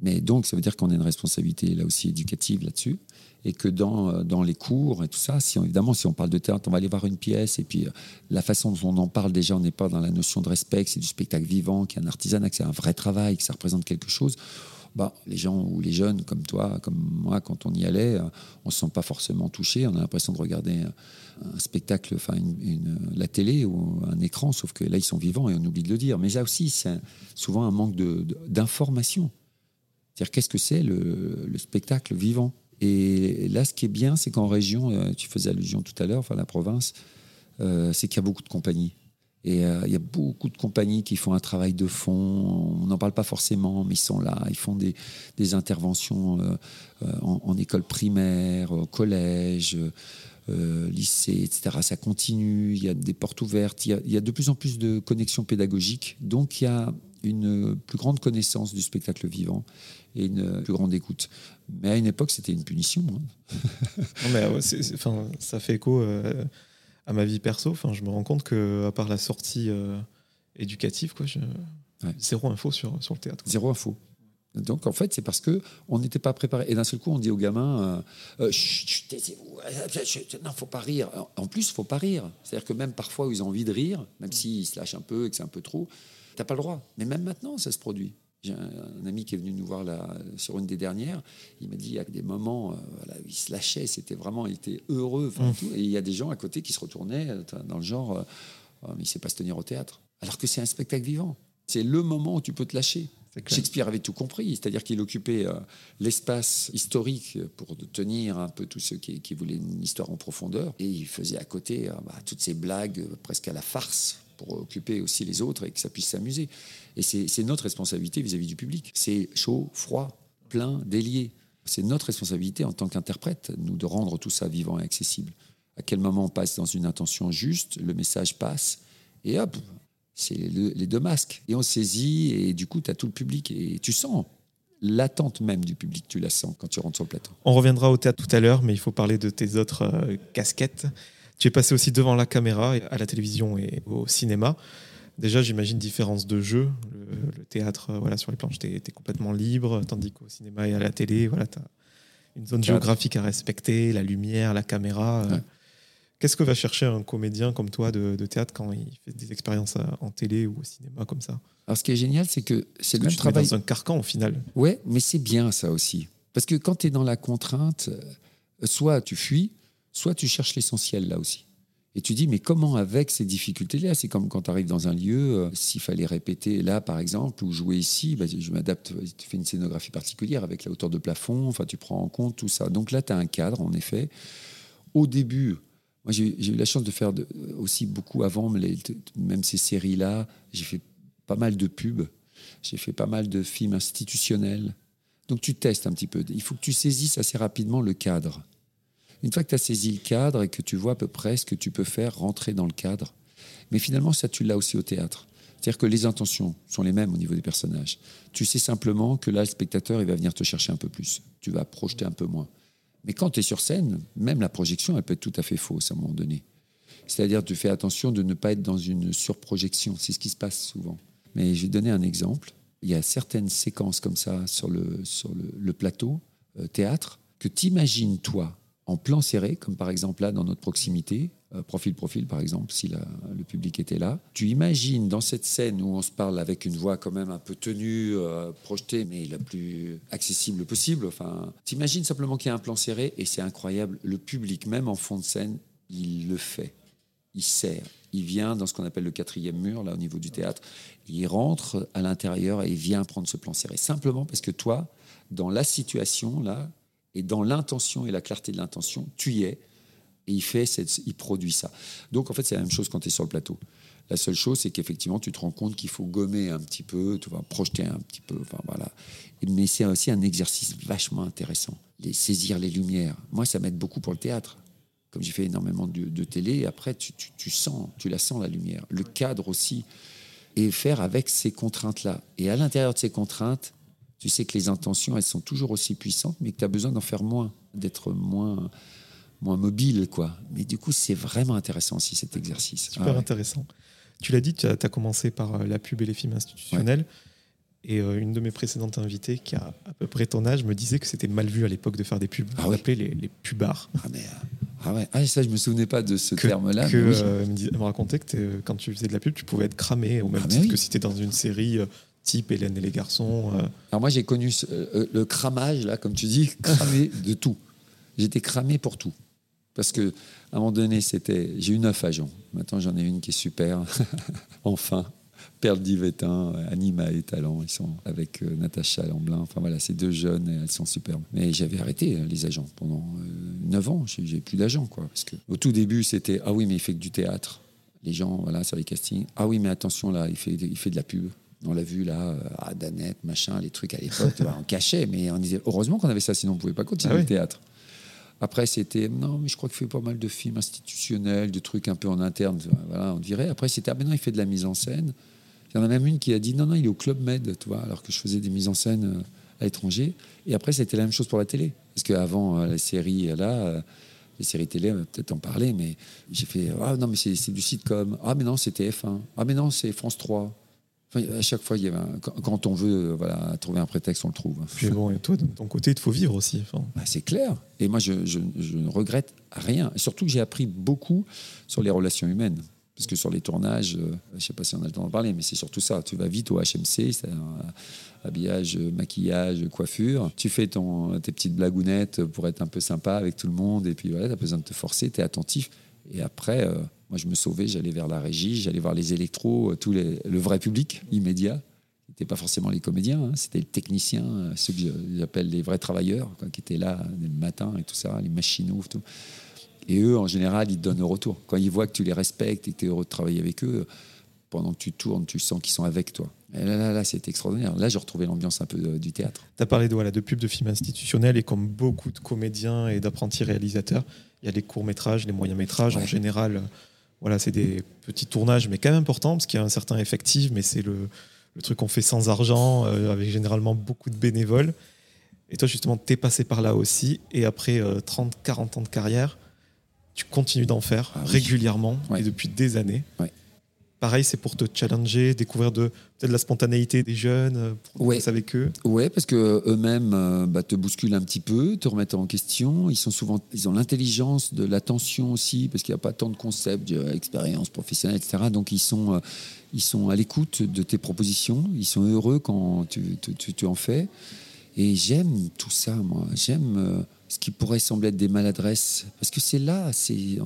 Mais donc, ça veut dire qu'on a une responsabilité là aussi éducative là-dessus. Et que dans, euh, dans les cours et tout ça, si évidemment, si on parle de théâtre, on va aller voir une pièce. Et puis, euh, la façon dont on en parle déjà, on n'est pas dans la notion de respect, que c'est du spectacle vivant, qu'il y a un artisanat, que c'est un vrai travail, que ça représente quelque chose. Bah, les gens ou les jeunes comme toi, comme moi, quand on y allait, euh, on ne se sent pas forcément touché. On a l'impression de regarder un spectacle, enfin une, la télé ou un écran, sauf que là, ils sont vivants et on oublie de le dire. Mais là aussi, c'est souvent un manque d'information. C'est-à-dire, qu'est-ce que c'est le, spectacle vivant? Et là, ce qui est bien, c'est qu'en région, euh, tu faisais allusion tout à l'heure, enfin la province, euh, c'est qu'il y a beaucoup de compagnies. Et euh, il y a beaucoup de compagnies qui font un travail de fond. On n'en parle pas forcément, mais ils sont là. Ils font des, interventions en, en, école primaire, au collège, lycée, etc. Ça continue. Il y a des portes ouvertes. Il y a, de plus en plus de connexions pédagogiques. Donc il y a une plus grande connaissance du spectacle vivant et une plus grande écoute. Mais à une époque, c'était une punition. Hein. <laughs> ça fait écho euh, à ma vie perso. Enfin, je me rends compte que à part la sortie euh, éducative, quoi, je... zéro info sur, sur le théâtre. Zéro info. Donc en fait, c'est parce que on n'était pas préparé. Et d'un seul coup, on dit aux gamins euh, euh taisez-vous, non, faut pas rire. En plus, faut pas rire. C'est-à-dire que même parfois, où ils ont envie de rire, même s'ils se lâchent un peu et que c'est un peu trop, t'as pas le droit. Mais même maintenant, ça se produit. J'ai un, ami qui est venu nous voir là, sur une des dernières. Il m'a dit il y a des moments, euh, il se lâchait, c'était vraiment, il était heureux. Mmh. et il y a des gens à côté qui se retournaient euh, dans le genre euh, oh, il sait pas se tenir au théâtre. Alors que c'est un spectacle vivant. C'est le moment où tu peux te lâcher. Shakespeare avait tout compris, c'est-à-dire qu'il occupait l'espace historique pour tenir un peu tous ceux qui, voulaient une histoire en profondeur, et il faisait à côté bah, toutes ces blagues presque à la farce pour occuper aussi les autres et que ça puisse s'amuser. Et c'est notre responsabilité vis-à-vis du public. C'est chaud, froid, plein, délié. C'est notre responsabilité en tant qu'interprète, nous, de rendre tout ça vivant et accessible. À quel moment on passe dans une intention juste, le message passe, et hop, c'est les deux masques. Et on saisit, et du coup, tu as tout le public, et tu sens l'attente même du public, tu la sens quand tu rentres sur le plateau. On reviendra au théâtre tout à l'heure, mais il faut parler de tes autres euh, casquettes. Tu es passé aussi devant la caméra, à la télévision et au cinéma. Déjà, j'imagine différence de jeu. Le, théâtre, euh, voilà, sur les planches, tu es, complètement libre, tandis qu'au cinéma et à la télé, voilà, tu as une zone géographique à respecter, la lumière, la caméra. Euh. Qu'est-ce que va chercher un comédien comme toi de, théâtre quand il fait des expériences en télé ou au cinéma comme ça? Alors, ce qui est génial, c'est que c'est le même travail. dans un carcan au final. Ouais, mais c'est bien ça aussi. Parce que quand tu es dans la contrainte, euh, soit tu fuis, soit tu cherches l'essentiel là aussi. Et tu dis, mais comment avec ces difficultés-là? C'est comme quand tu arrives dans un lieu, euh, s'il fallait répéter là, par exemple, ou jouer ici, bah, je m'adapte, tu fais une scénographie particulière avec la hauteur de plafond, enfin, tu prends en compte tout ça. Donc là, tu as un cadre, en effet. Au début, moi, j'ai eu la chance de faire aussi beaucoup avant, même ces séries-là, j'ai fait pas mal de pubs, j'ai fait pas mal de films institutionnels. Donc tu testes un petit peu. Il faut que tu saisisses assez rapidement le cadre. Une fois que tu as saisi le cadre et que tu vois à peu près ce que tu peux faire rentrer dans le cadre, mais finalement, ça, tu l'as aussi au théâtre. C'est-à-dire que les intentions sont les mêmes au niveau des personnages. Tu sais simplement que là, le spectateur, il va venir te chercher un peu plus. Tu vas projeter un peu moins. Mais quand tu es sur scène, même la projection, elle peut être tout à fait fausse à un moment donné. C'est-à-dire, tu fais attention de ne pas être dans une surprojection. C'est ce qui se passe souvent. Mais je vais donner un exemple. Il y a certaines séquences comme ça sur le, sur le, plateau euh, théâtre que tu imagines, toi, en plan serré, comme par exemple là dans notre proximité, euh, par exemple, si le public était là. Tu imagines dans cette scène où on se parle avec une voix quand même un peu tenue, euh, projetée, mais la plus accessible possible. Enfin, t'imagines simplement qu'il y a un plan serré et c'est incroyable. Le public, même en fond de scène, il le fait. Il sert. Il vient dans ce qu'on appelle le quatrième mur, là au niveau du théâtre. Il rentre à l'intérieur et il vient prendre ce plan serré. Simplement parce que toi, dans la situation, là, et dans l'intention et la clarté de l'intention, tu y es. Et il fait, il produit ça. Donc en fait, c'est la même chose quand tu es sur le plateau. La seule chose, c'est qu'effectivement, tu te rends compte qu'il faut gommer un petit peu, tu vas projeter un petit peu. Enfin, voilà. Mais c'est aussi un exercice vachement intéressant. Les, saisir les lumières. Moi, ça m'aide beaucoup pour le théâtre. Comme j'ai fait énormément de, télé, après, tu, sens, tu la sens la lumière. Le cadre aussi. Et faire avec ces contraintes-là. Et à l'intérieur de ces contraintes, tu sais que les intentions, elles sont toujours aussi puissantes, mais que tu as besoin d'en faire moins, d'être moins, moins mobile. quoi. Mais du coup, c'est vraiment intéressant aussi cet exercice. Super intéressant. Tu l'as dit, tu as, commencé par euh, la pub et les films institutionnels. Et euh, une de mes précédentes invitées, qui a à peu près ton âge, me disait que c'était mal vu à l'époque de faire des pubs. Ah On appelait les, les pubards. Ah, mais, euh, ah ouais, ah, ça, je me souvenais pas de ce Que- terme-là. que, mais oui. euh, elle me, dis- elle me racontait que quand tu faisais de la pub, tu pouvais être cramé, au même Ah, titre oui. que si tu dans une série type Hélène et les garçons. euh, Alors moi, j'ai connu ce- euh, le cramage, là, comme tu dis, cramé <laughs> de tout. J'étais cramé pour tout. Parce que à un moment donné, c'était, j'ai eu neuf agents. Maintenant, j'en ai une qui est super. <laughs> enfin, Perle Divetin, Anima et Talent, ils sont avec euh, Natacha Lamblin. Enfin voilà, ces deux jeunes, elles sont superbes. Mais j'avais arrêté euh, les agents pendant euh, neuf ans. J'ai, j'ai plus d'agents, quoi. Parce que au tout début, c'était ah oui, mais il fait que du théâtre. Les gens, voilà, sur les castings. Ah oui, mais attention là, il fait, il fait de la pub. On l'a vu là, euh, ah, Danette, machin, les trucs à l'époque, on cachait, mais on disait heureusement qu'on avait ça, sinon on pouvait pas continuer Ah oui. le théâtre. Après, c'était non, mais je crois qu'il fait pas mal de films institutionnels, de trucs un peu en interne, voilà, on dirait. Après, c'était ah, mais non, il fait de la mise en scène. Il y en a même une qui a dit non, non, il est au Club Med, tu vois, alors que je faisais des mises en scène euh, à l'étranger. Et après, c'était la même chose pour la télé. Parce qu'avant, les séries, là, euh, les séries télé, on va peut-être en parler, mais j'ai fait ah non, mais c'est c'est du sitcom. Ah, mais non, c'est TF1. Ah, mais non, c'est France 3. Enfin, à chaque fois, il y avait un- quand, on veut euh, voilà, trouver un prétexte, on le trouve. Puis bon, et toi, de ton côté, il faut vivre aussi. Enfin, Bah, c'est clair. Et moi, je, je- je ne regrette rien. Et surtout que j'ai appris beaucoup sur les relations humaines. Parce que sur les tournages, euh, je ne sais pas si on a le temps d'en parler, mais c'est surtout ça. Tu vas vite au HMC, c'est un habillage, euh, maquillage, coiffure. Tu fais ton, tes petites blagounettes pour être un peu sympa avec tout le monde. Et puis voilà, tu as besoin de te forcer, tu es attentif. Et après, euh, moi, je me sauvais, j'allais vers la régie, j'allais voir les électros, euh, les, le vrai public immédiat. C'était pas forcément les comédiens, hein, c'était le technicien, euh, ceux que j'appelle les vrais travailleurs, quoi, qui étaient là le matin et tout ça, les machinaux, tout. Et eux, en général, ils te donnent le retour. Quand ils voient que tu les respectes et que tu es heureux de travailler avec eux, pendant que tu tournes, tu sens qu'ils sont avec toi. Et là, là, là, c'était extraordinaire. Là, j'ai retrouvé l'ambiance un peu euh, du théâtre. Tu as parlé de, voilà, de pubs de films institutionnels et comme beaucoup de comédiens et d'apprentis réalisateurs, il y a les courts-métrages, les moyens-métrages. En général, euh, voilà, c'est des petits tournages, mais quand même importants parce qu'il y a un certain effectif, mais c'est le, le truc qu'on fait sans argent, euh, avec généralement beaucoup de bénévoles. Et toi, justement, tu es passé par là aussi. Et après euh, 30, 40 ans de carrière, tu continues d'en faire Ah oui. régulièrement Ouais. et depuis des années. Ouais. Pareil, c'est pour te challenger, découvrir de, peut-être la spontanéité des jeunes, euh, pour Ouais. avec eux. Ouais, parce que eux-mêmes euh, bah, te bousculent un petit peu, te remettent en question. Ils sont souvent, ils ont l'intelligence de l'attention aussi, parce qu'il n'y a pas tant de concepts, d'expérience professionnelle, etc. Donc ils sont, euh, ils sont à l'écoute de tes propositions. Ils sont heureux quand tu, tu- tu- tu en fais. Et j'aime tout ça, moi. J'aime euh, ce qui pourrait sembler être des maladresses, parce que c'est là, c'est euh,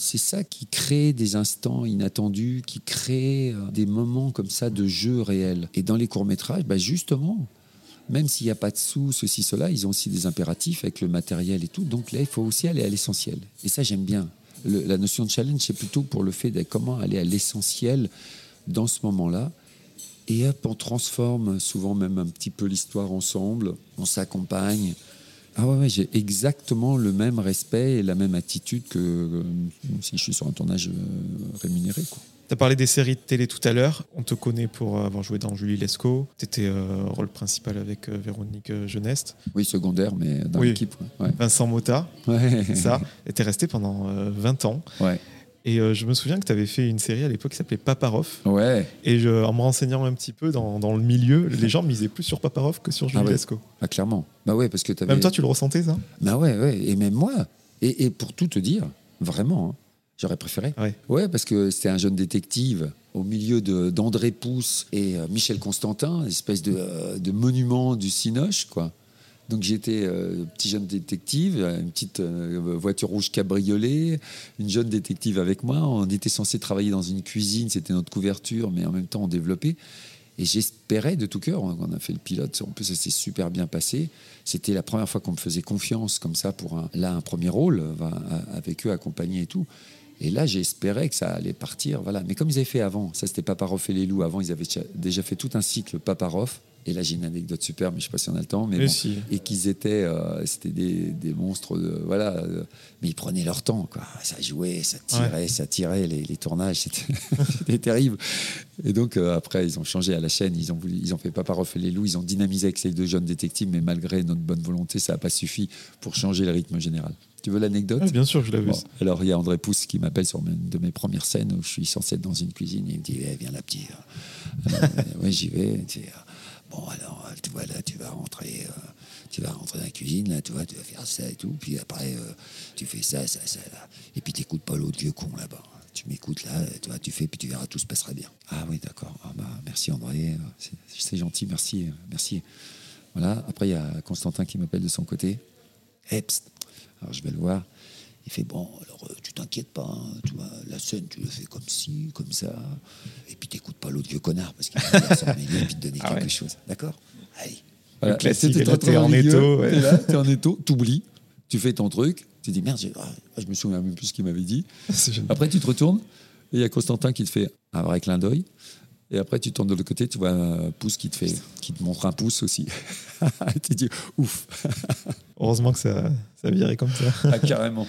c'est ça qui crée des instants inattendus, qui crée euh, des moments comme ça de jeu réel. Et dans les courts-métrages, bah justement, même s'il n'y a pas de sous, ceci, cela, ils ont aussi des impératifs avec le matériel et tout. Donc là, il faut aussi aller à l'essentiel. Et ça, j'aime bien. La notion de challenge, c'est plutôt pour le fait de comment aller à l'essentiel dans ce moment-là. Et hop, on transforme souvent même un petit peu l'histoire ensemble, on s'accompagne. Ah ouais, ouais, j'ai exactement le même respect et la même attitude que euh, si je suis sur un tournage euh, rémunéré. Tu as parlé des séries de télé tout à l'heure. On te connaît pour avoir joué dans Julie Lescaut. Tu étais rôle principal avec euh, Véronique euh, Jeuneste. Oui, secondaire, mais dans Oui. l'équipe. ouais. Vincent Mota, Ouais. Ça. Et tu es resté pendant euh, 20 ans. Ouais. Et euh, je me souviens que tu avais fait une série à l'époque qui s'appelait Paparov. Ouais. Et je- en me renseignant un petit peu dans, dans le milieu, <laughs> les gens misaient plus sur Paparov que sur Ah ouais. Lescaut. Ah, clairement. Bah ouais, parce que t'avais... Même toi, tu le ressentais, ça? Bah ouais, ouais. Et même moi. Et, et pour tout te dire, vraiment, hein, j'aurais préféré. Ouais. Ouais, parce que c'était un jeune détective au milieu d'André Pousse et euh, Michel Constantin, une espèce de, euh, de monument du Cinoche, quoi. Donc j'étais euh, petit jeune détective, une petite euh, voiture rouge cabriolet, une jeune détective avec moi. On était censé travailler dans une cuisine, c'était notre couverture, mais en même temps on développait. Et j'espérais de tout cœur, on a fait le pilote, en plus ça s'est super bien passé. C'était la première fois qu'on me faisait confiance comme ça pour un, là un premier rôle, avec eux accompagnés et tout. Et là, j'espérais que ça allait partir. Voilà. Mais comme ils avaient fait avant, ça c'était Paparov et les loups. Avant, ils avaient déjà- déjà fait tout un cycle Paparov. Et là, j'ai une anecdote super, mais je ne sais pas si on a le temps. Mais Mais bon. si. Et qu'ils étaient, euh, c'était des, des monstres, de- voilà. euh, mais ils prenaient leur temps, quoi. Ça jouait, ça tirait, ça tirait. Les, les tournages, <laughs> c'était terrible. Et donc euh, après, ils ont changé à la chaîne. Ils ont voulu, ils ont fait Paparov et les loups. Ils ont dynamisé avec ces deux jeunes détectives, mais malgré notre bonne volonté, ça n'a pas suffi pour changer le rythme général. Tu veux l'anecdote Bien sûr, je l'avais vu. Bon, alors il y a André Pousse qui m'appelle sur une de mes premières scènes où je suis censé être dans une cuisine. Il me dit Eh, Viens là, petit. Alors, euh, <laughs> ouais, j'y vais. Tu sais, Bon, alors, euh, tu vois, là, tu vas rentrer, euh, tu vas rentrer dans la cuisine, là, tu vois, tu vas faire ça et tout. Puis après, euh, tu fais ça, ça, ça, là. Et puis, t'écoutes pas l'autre vieux con là-bas. Tu m'écoutes là, tu vois, tu fais, puis tu verras, tout se passera bien. Ah oui, d'accord. Ah bah, merci André, c'est- gentil, merci, merci. Voilà. Après, il y a Constantin qui m'appelle de son côté. Alors, je vais le voir. Il fait bon, alors euh, tu t'inquiètes pas, hein, tu vois, la scène, tu le fais comme ci, comme ça. Et puis t'écoutes pas l'autre vieux connard parce qu'il va s'en mêler et puis te donner Ah quelque ouais. chose. D'accord? Allez. Le classique, T'es en étau, ouais. t'es en étau, t'oublies, tu fais ton truc, tu dis merde, ah, je me souviens même plus ce qu'il m'avait dit. <laughs> Après, tu te retournes et il y a Constantin qui te fait un vrai clin d'œil. Et après, tu tournes de l'autre côté, tu vois un pouce qui te, fait, qui te montre un pouce aussi. <laughs> tu dis ouf, <laughs> Heureusement que ça, ça virait comme ça. ah, carrément.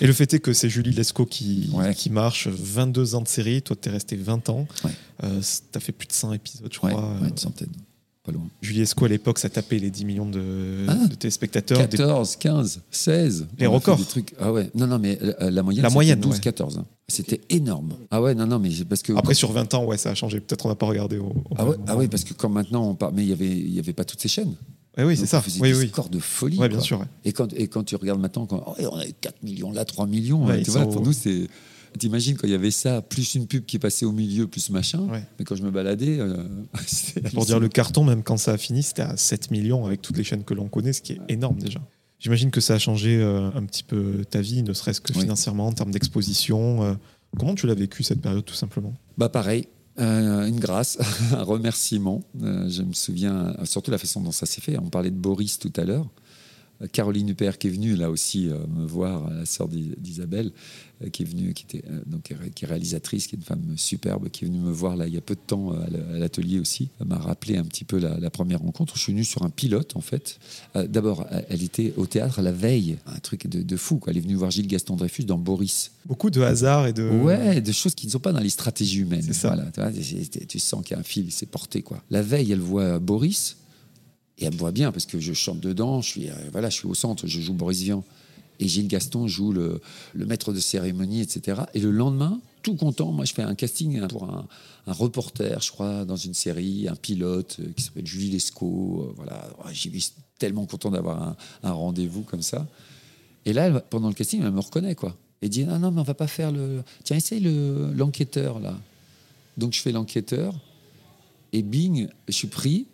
Et le fait est que c'est Julie Lescaut qui, Ouais. qui marche, 22 ans de série, toi t'es resté 20 ans, Ouais. Euh, t'as fait plus de 100 épisodes je crois. ouais, une centaine, pas loin. Julie Lescaut à l'époque ça tapait les 10 millions de, Ah. de téléspectateurs. Des- 14, 15, 16. Les On records. des trucs. Ah ouais, non, non, mais euh, la moyenne, La c'était moyenne, 12, ouais. 14. hein. C'était énorme. Ah ouais, non, non, mais parce que. Après sur 20 ans ouais ça a changé, peut-être on n'a pas regardé au, au Ah ouais, ah ouais, parce que quand maintenant on parle. Mais il y avait, y avait pas toutes ces chaînes. Ouais, oui c'est ça, on oui, des oui. scores de folie. Ouais, bien quoi. sûr. ouais. Et quand, et quand tu regardes maintenant, quand, oh, on a 4 millions là, 3 millions, Ouais, hein, tu vois, pour au- nous, c'est. T'imagines quand il y avait ça, plus une pub qui passait au milieu, plus machin. Ouais. Mais quand je me baladais, euh, <laughs> Pour dire le carton, même quand ça a fini, c'était à 7 millions avec toutes les chaînes que l'on connaît, ce qui est énorme déjà. J'imagine que ça a changé euh, un petit peu ta vie, ne serait-ce que Oui. financièrement, en termes d'exposition. euh. Comment tu l'as vécu cette période tout simplement? Bah pareil, euh, une grâce, <laughs> un remerciement. Euh, je me souviens, surtout la façon dont ça s'est fait. On parlait de Boris tout à l'heure. Caroline Huppert qui est venue là aussi euh, me voir, la sœur d'I- d'Isabelle, qui est venue, qui était euh, donc qui est- réalisatrice, qui est une femme superbe, qui est venue me voir là il y a peu de temps euh, à l'atelier aussi. M'a rappelé un petit peu la, la première rencontre. Je suis venu sur un pilote en fait. Euh, D'abord, elle- était au théâtre la veille, un truc de, de fou. Quoi. Elle est venue voir Gilles Gaston Dreyfus dans Boris. Beaucoup de hasard et de. Ouais, des choses qui ne sont pas dans les stratégies humaines. C'est ça. Voilà, tu, sens qu'il y a un fil, c'est porté. quoi. La veille, elle voit Boris, et elle me voit bien parce que je chante dedans, je suis, euh, voilà, je suis au centre, je joue Boris Vian. Et Gilles Gaston joue le, maître de cérémonie, etc. Et le lendemain, tout content, moi je fais un casting pour un, reporter, je crois, dans une série, un pilote euh, qui s'appelle Julie Lescaut. euh, voilà, Ouais, j'ai vu tellement content d'avoir un, rendez-vous comme ça. Et là, pendant le casting, elle me reconnaît, quoi. Et dit Ah non, mais on va pas faire le. Tiens, essaye le- l'enquêteur, là. Donc, je fais l'enquêteur. Et bing, je suis pris.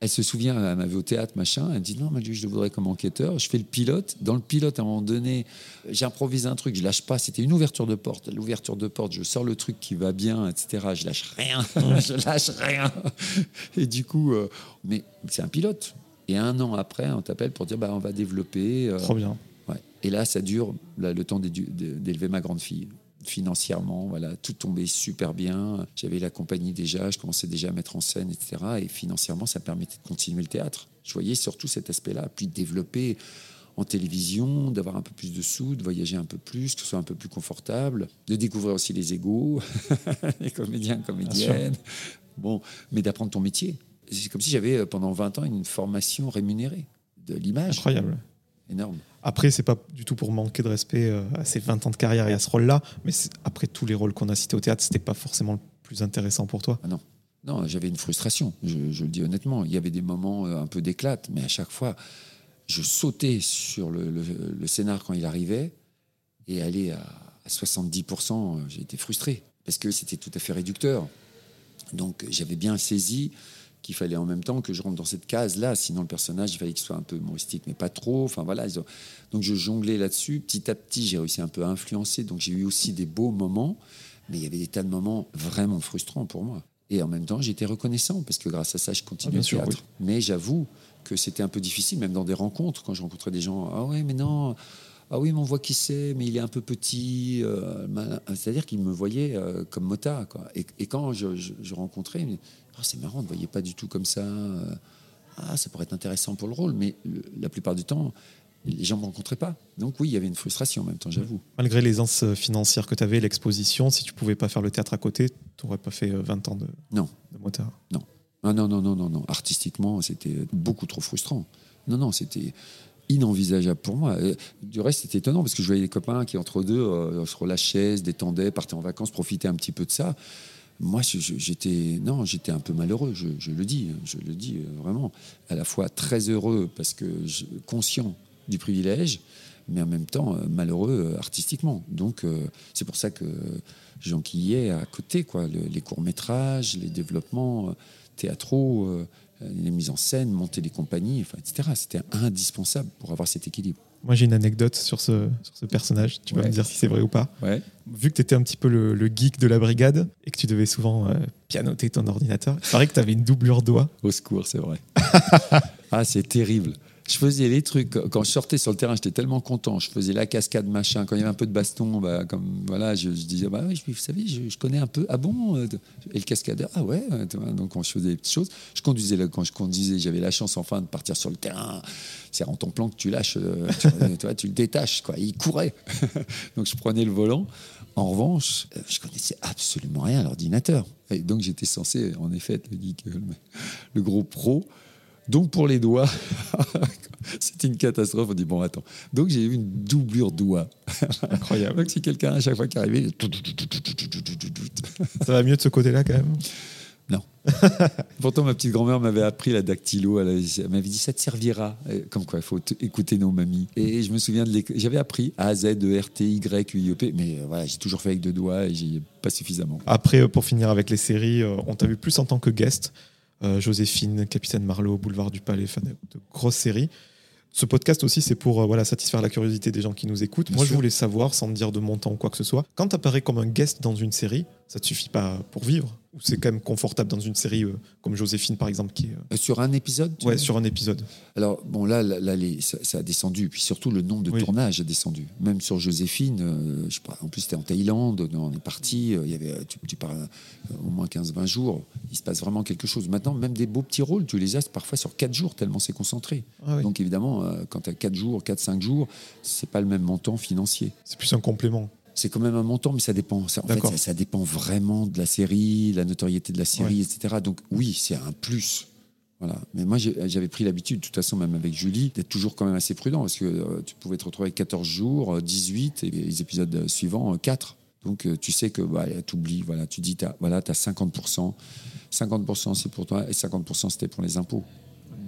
Elle se souvient, elle m'avait au théâtre, machin. Elle me dit Non, mais lui, je le voudrais comme enquêteur. Je fais le pilote. Dans le pilote, à un moment donné, j'improvise un truc, je lâche pas. C'était une ouverture de porte. L'ouverture de porte, je sors le truc qui va bien, etc. Je lâche rien. <laughs> je lâche rien. Et du coup, euh, mais c'est un pilote. Et un an après, on t'appelle pour dire bah, On va développer. euh, Trop bien. Ouais. Et là, ça dure là, le temps d'élever ma grande fille. Financièrement, voilà, tout tombait super bien. J'avais la compagnie déjà, je commençais déjà à mettre en scène, etc. Et financièrement, ça permettait de continuer le théâtre. Je voyais surtout cet aspect-là, puis de développer en télévision, d'avoir un peu plus de sous, de voyager un peu plus, que ce soit un peu plus confortable, de découvrir aussi les égaux, <laughs> les comédiens, comédiennes. Bon, mais d'apprendre ton métier. C'est comme si j'avais euh, pendant 20 ans une formation rémunérée de l'image. Incroyable. Énorme. Après, c'est pas du tout pour manquer de respect euh, à ces 20 ans de carrière et à ce rôle-là, mais après tous les rôles qu'on a cités au théâtre, c'était pas forcément le plus intéressant pour toi. Ah non. Non, j'avais une frustration, je, le dis honnêtement. Il y avait des moments euh, un peu d'éclate, mais à chaque fois, je sautais sur le scénar quand il arrivait et aller à, à 70%, euh, j'ai été frustré parce que c'était tout à fait réducteur. Donc j'avais bien saisi qu'il fallait en même temps que je rentre dans cette case-là, sinon le personnage, il fallait qu'il soit un peu humoristique, mais pas trop. Enfin voilà, donc je jonglais là-dessus. Petit à petit, j'ai réussi un peu à influencer, donc j'ai eu aussi des beaux moments, mais il y avait des tas de moments vraiment frustrants pour moi. Et en même temps, j'étais reconnaissant parce que grâce à ça, je Ah, continue bien le sûr, théâtre. Mais j'avoue que c'était un peu difficile, même dans des rencontres, quand je rencontrais des gens. Ah ouais, mais non. Ah oui, mais on voit qui c'est, mais il est un peu petit. euh. C'est-à-dire qu'ils me voyaient euh, comme mota. Quoi. Et, et quand je, je- je rencontrais, Ah, c'est marrant, on ne voyait pas du tout comme ça. euh, Ah, ça pourrait être intéressant pour le rôle. Mais le- la plupart du temps, les gens ne me rencontraient pas. Donc oui, il y avait une frustration en même temps, j'avoue. Malgré l'aisance financière que tu avais, l'exposition, si tu pouvais pas faire le théâtre à côté, tu n'aurais pas fait euh, 20 ans de, Non. de motard. Ah non, non, non, non, non. Artistiquement, c'était beaucoup trop frustrant. Non, non, c'était inenvisageable pour moi. Euh, Du reste, c'était étonnant parce que je voyais des copains qui, entre deux, euh, se relâchaient, se détendaient, partaient en vacances, profitaient un petit peu de ça. moi, j'étais non, j'étais un peu malheureux. Je, le dis, je le dis euh, vraiment. À la fois très heureux parce que conscient du privilège, mais en même temps malheureux artistiquement. Donc c'est pour ça que j'enquillais à côté quoi, le- les courts métrages, les développements théâtraux, les mises en scène, monter les compagnies, enfin, etc. C'était indispensable pour avoir cet équilibre. Moi, j'ai une anecdote sur ce, sur ce personnage. Tu vas Ouais. me dire si c'est vrai ou pas. Ouais. Vu que tu étais un petit peu le, le geek de la brigade et que tu devais souvent euh, pianoter ton ordinateur, il paraît que tu avais une doublure doigt. Au secours, c'est vrai. <laughs> ah, c'est terrible. Je faisais les trucs. Quand je sortais sur le terrain, j'étais tellement content. Je faisais la cascade, machin. Quand il y avait un peu de baston, bah, comme, voilà, je, je disais bah, oui, je- vous savez, je, je connais un peu. Ah bon euh, Et le cascadeur, ah ouais. euh, Donc on se faisait des petites choses. Je conduisais, quand je conduisais, j'avais la chance enfin de partir sur le terrain. C'est en ton plan que tu lâches, euh, tu, <laughs> tu le détaches. Quoi. Il courait. <laughs> donc je prenais le volant. En revanche, je connaissais absolument rien à l'ordinateur. Et donc j'étais censé, en effet, être le geek, le, le gros pro. Donc pour les doigts, <laughs> c'était une catastrophe. On dit bon attends. Donc j'ai eu une doublure doigt. <laughs> Incroyable. Donc si quelqu'un à chaque fois qui arrivait, Ça va mieux de ce côté-là quand même? non. <laughs> Pourtant ma petite grand-mère m'avait appris la dactylo. Elle, avait- elle m'avait dit ça te servira. Comme quoi il faut écouter nos mamies. Et je me souviens de j'avais appris A Z E R T Y U I E P. Mais euh, voilà j'ai toujours fait avec deux doigts et j'y ai pas suffisamment. Après, euh, pour finir avec les séries, euh, on t'a vu plus en tant que guest. Euh, Joséphine, Capitaine Marlowe, Boulevard du Palais, enfin, de, grosses séries. Ce podcast aussi, c'est pour euh, voilà, satisfaire la curiosité des gens qui nous écoutent. Bien Moi, je voulais savoir, sans me dire de montant ou quoi que ce soit, quand tu apparais comme un guest dans une série, ça te suffit pas pour vivre Ou c'est quand même confortable dans une série euh, comme Joséphine, par exemple, qui est euh, Euh, Sur un épisode ouais, sur un épisode Alors, bon, là, là, les- ça, ça a descendu. Puis surtout, le nombre de Oui. tournages a descendu. Même sur Joséphine, euh, je sais pas, en plus, c'était en Thaïlande, on est parti, il y avait, tu, euh, au moins 15-20 jours, il se passe vraiment quelque chose. Maintenant, même des beaux petits rôles, tu les as parfois sur 4 jours, tellement c'est concentré. Ah oui. Donc, évidemment, quand tu as 4 jours, 4-5 jours, c'est pas le même montant financier. C'est plus un complément. C'est quand même un montant, mais ça dépend. Ça, en fait, ça, ça dépend vraiment de la série, la notoriété de la série, etc. Donc oui, c'est un plus. Voilà. Mais moi, j'avais pris l'habitude, de toute façon, même avec Julie, d'être toujours quand même assez prudent, parce que euh, tu pouvais te retrouver avec 14 jours, euh, 18, et les épisodes euh, suivants, euh, 4. Donc euh, tu sais que bah, tu oublies, voilà, tu dis, t'as, voilà, tu as 50%. 50% c'est pour toi, et 50% c'était pour les impôts.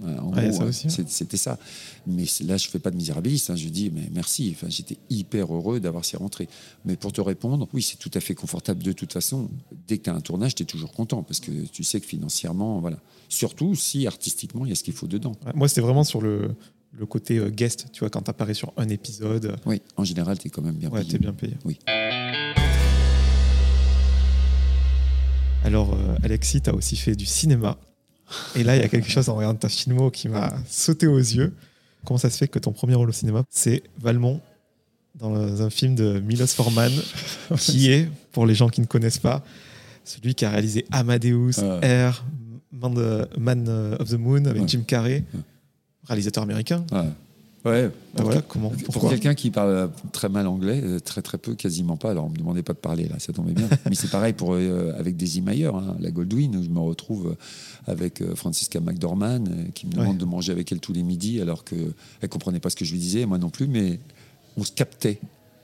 Ouais, ça euh, ouais. c'est- c'était ça. Mais là, je fais pas de misérabilisme. hein. Je dis, mais merci. Enfin, j'étais hyper heureux d'avoir ces rentrées. Mais pour te répondre, oui, c'est tout à fait confortable de toute façon. Dès que tu as un tournage, tu es toujours content parce que tu sais que financièrement, voilà. Surtout si artistiquement, il y a ce qu'il faut dedans. Ouais, Moi, c'était vraiment sur le, le côté euh, guest, tu vois, quand tu apparais sur un épisode. Oui, en général, tu es quand même bien Ouais, payé. t'es bien payé. Oui. Alors, euh, Alexis, tu as aussi fait du cinéma. Et là, il y a quelque chose en regardant ta filmo qui m'a sauté aux yeux. Comment ça se fait que ton premier rôle au cinéma, c'est Valmont dans un film de Milos Forman, <laughs> qui est, pour les gens qui ne connaissent pas, celui qui a réalisé Amadeus, Ah. Air, Man, of the Moon avec Ouais. Jim Carrey, réalisateur américain. Ouais. Ouais. Ah, voilà, comment Pour quelqu'un qui parle très mal anglais, euh, très très peu, quasiment pas. Alors on me demandait pas de parler là, ça tombait bien. Mais c'est pareil pour euh, avec Daisy Mayer, hein, la Goldwyn, où je me retrouve euh, avec euh, Francisca McDormand qui me demande Ouais. de manger avec elle tous les midis, alors que elle comprenait pas ce que je lui disais, moi non plus, mais on se captait.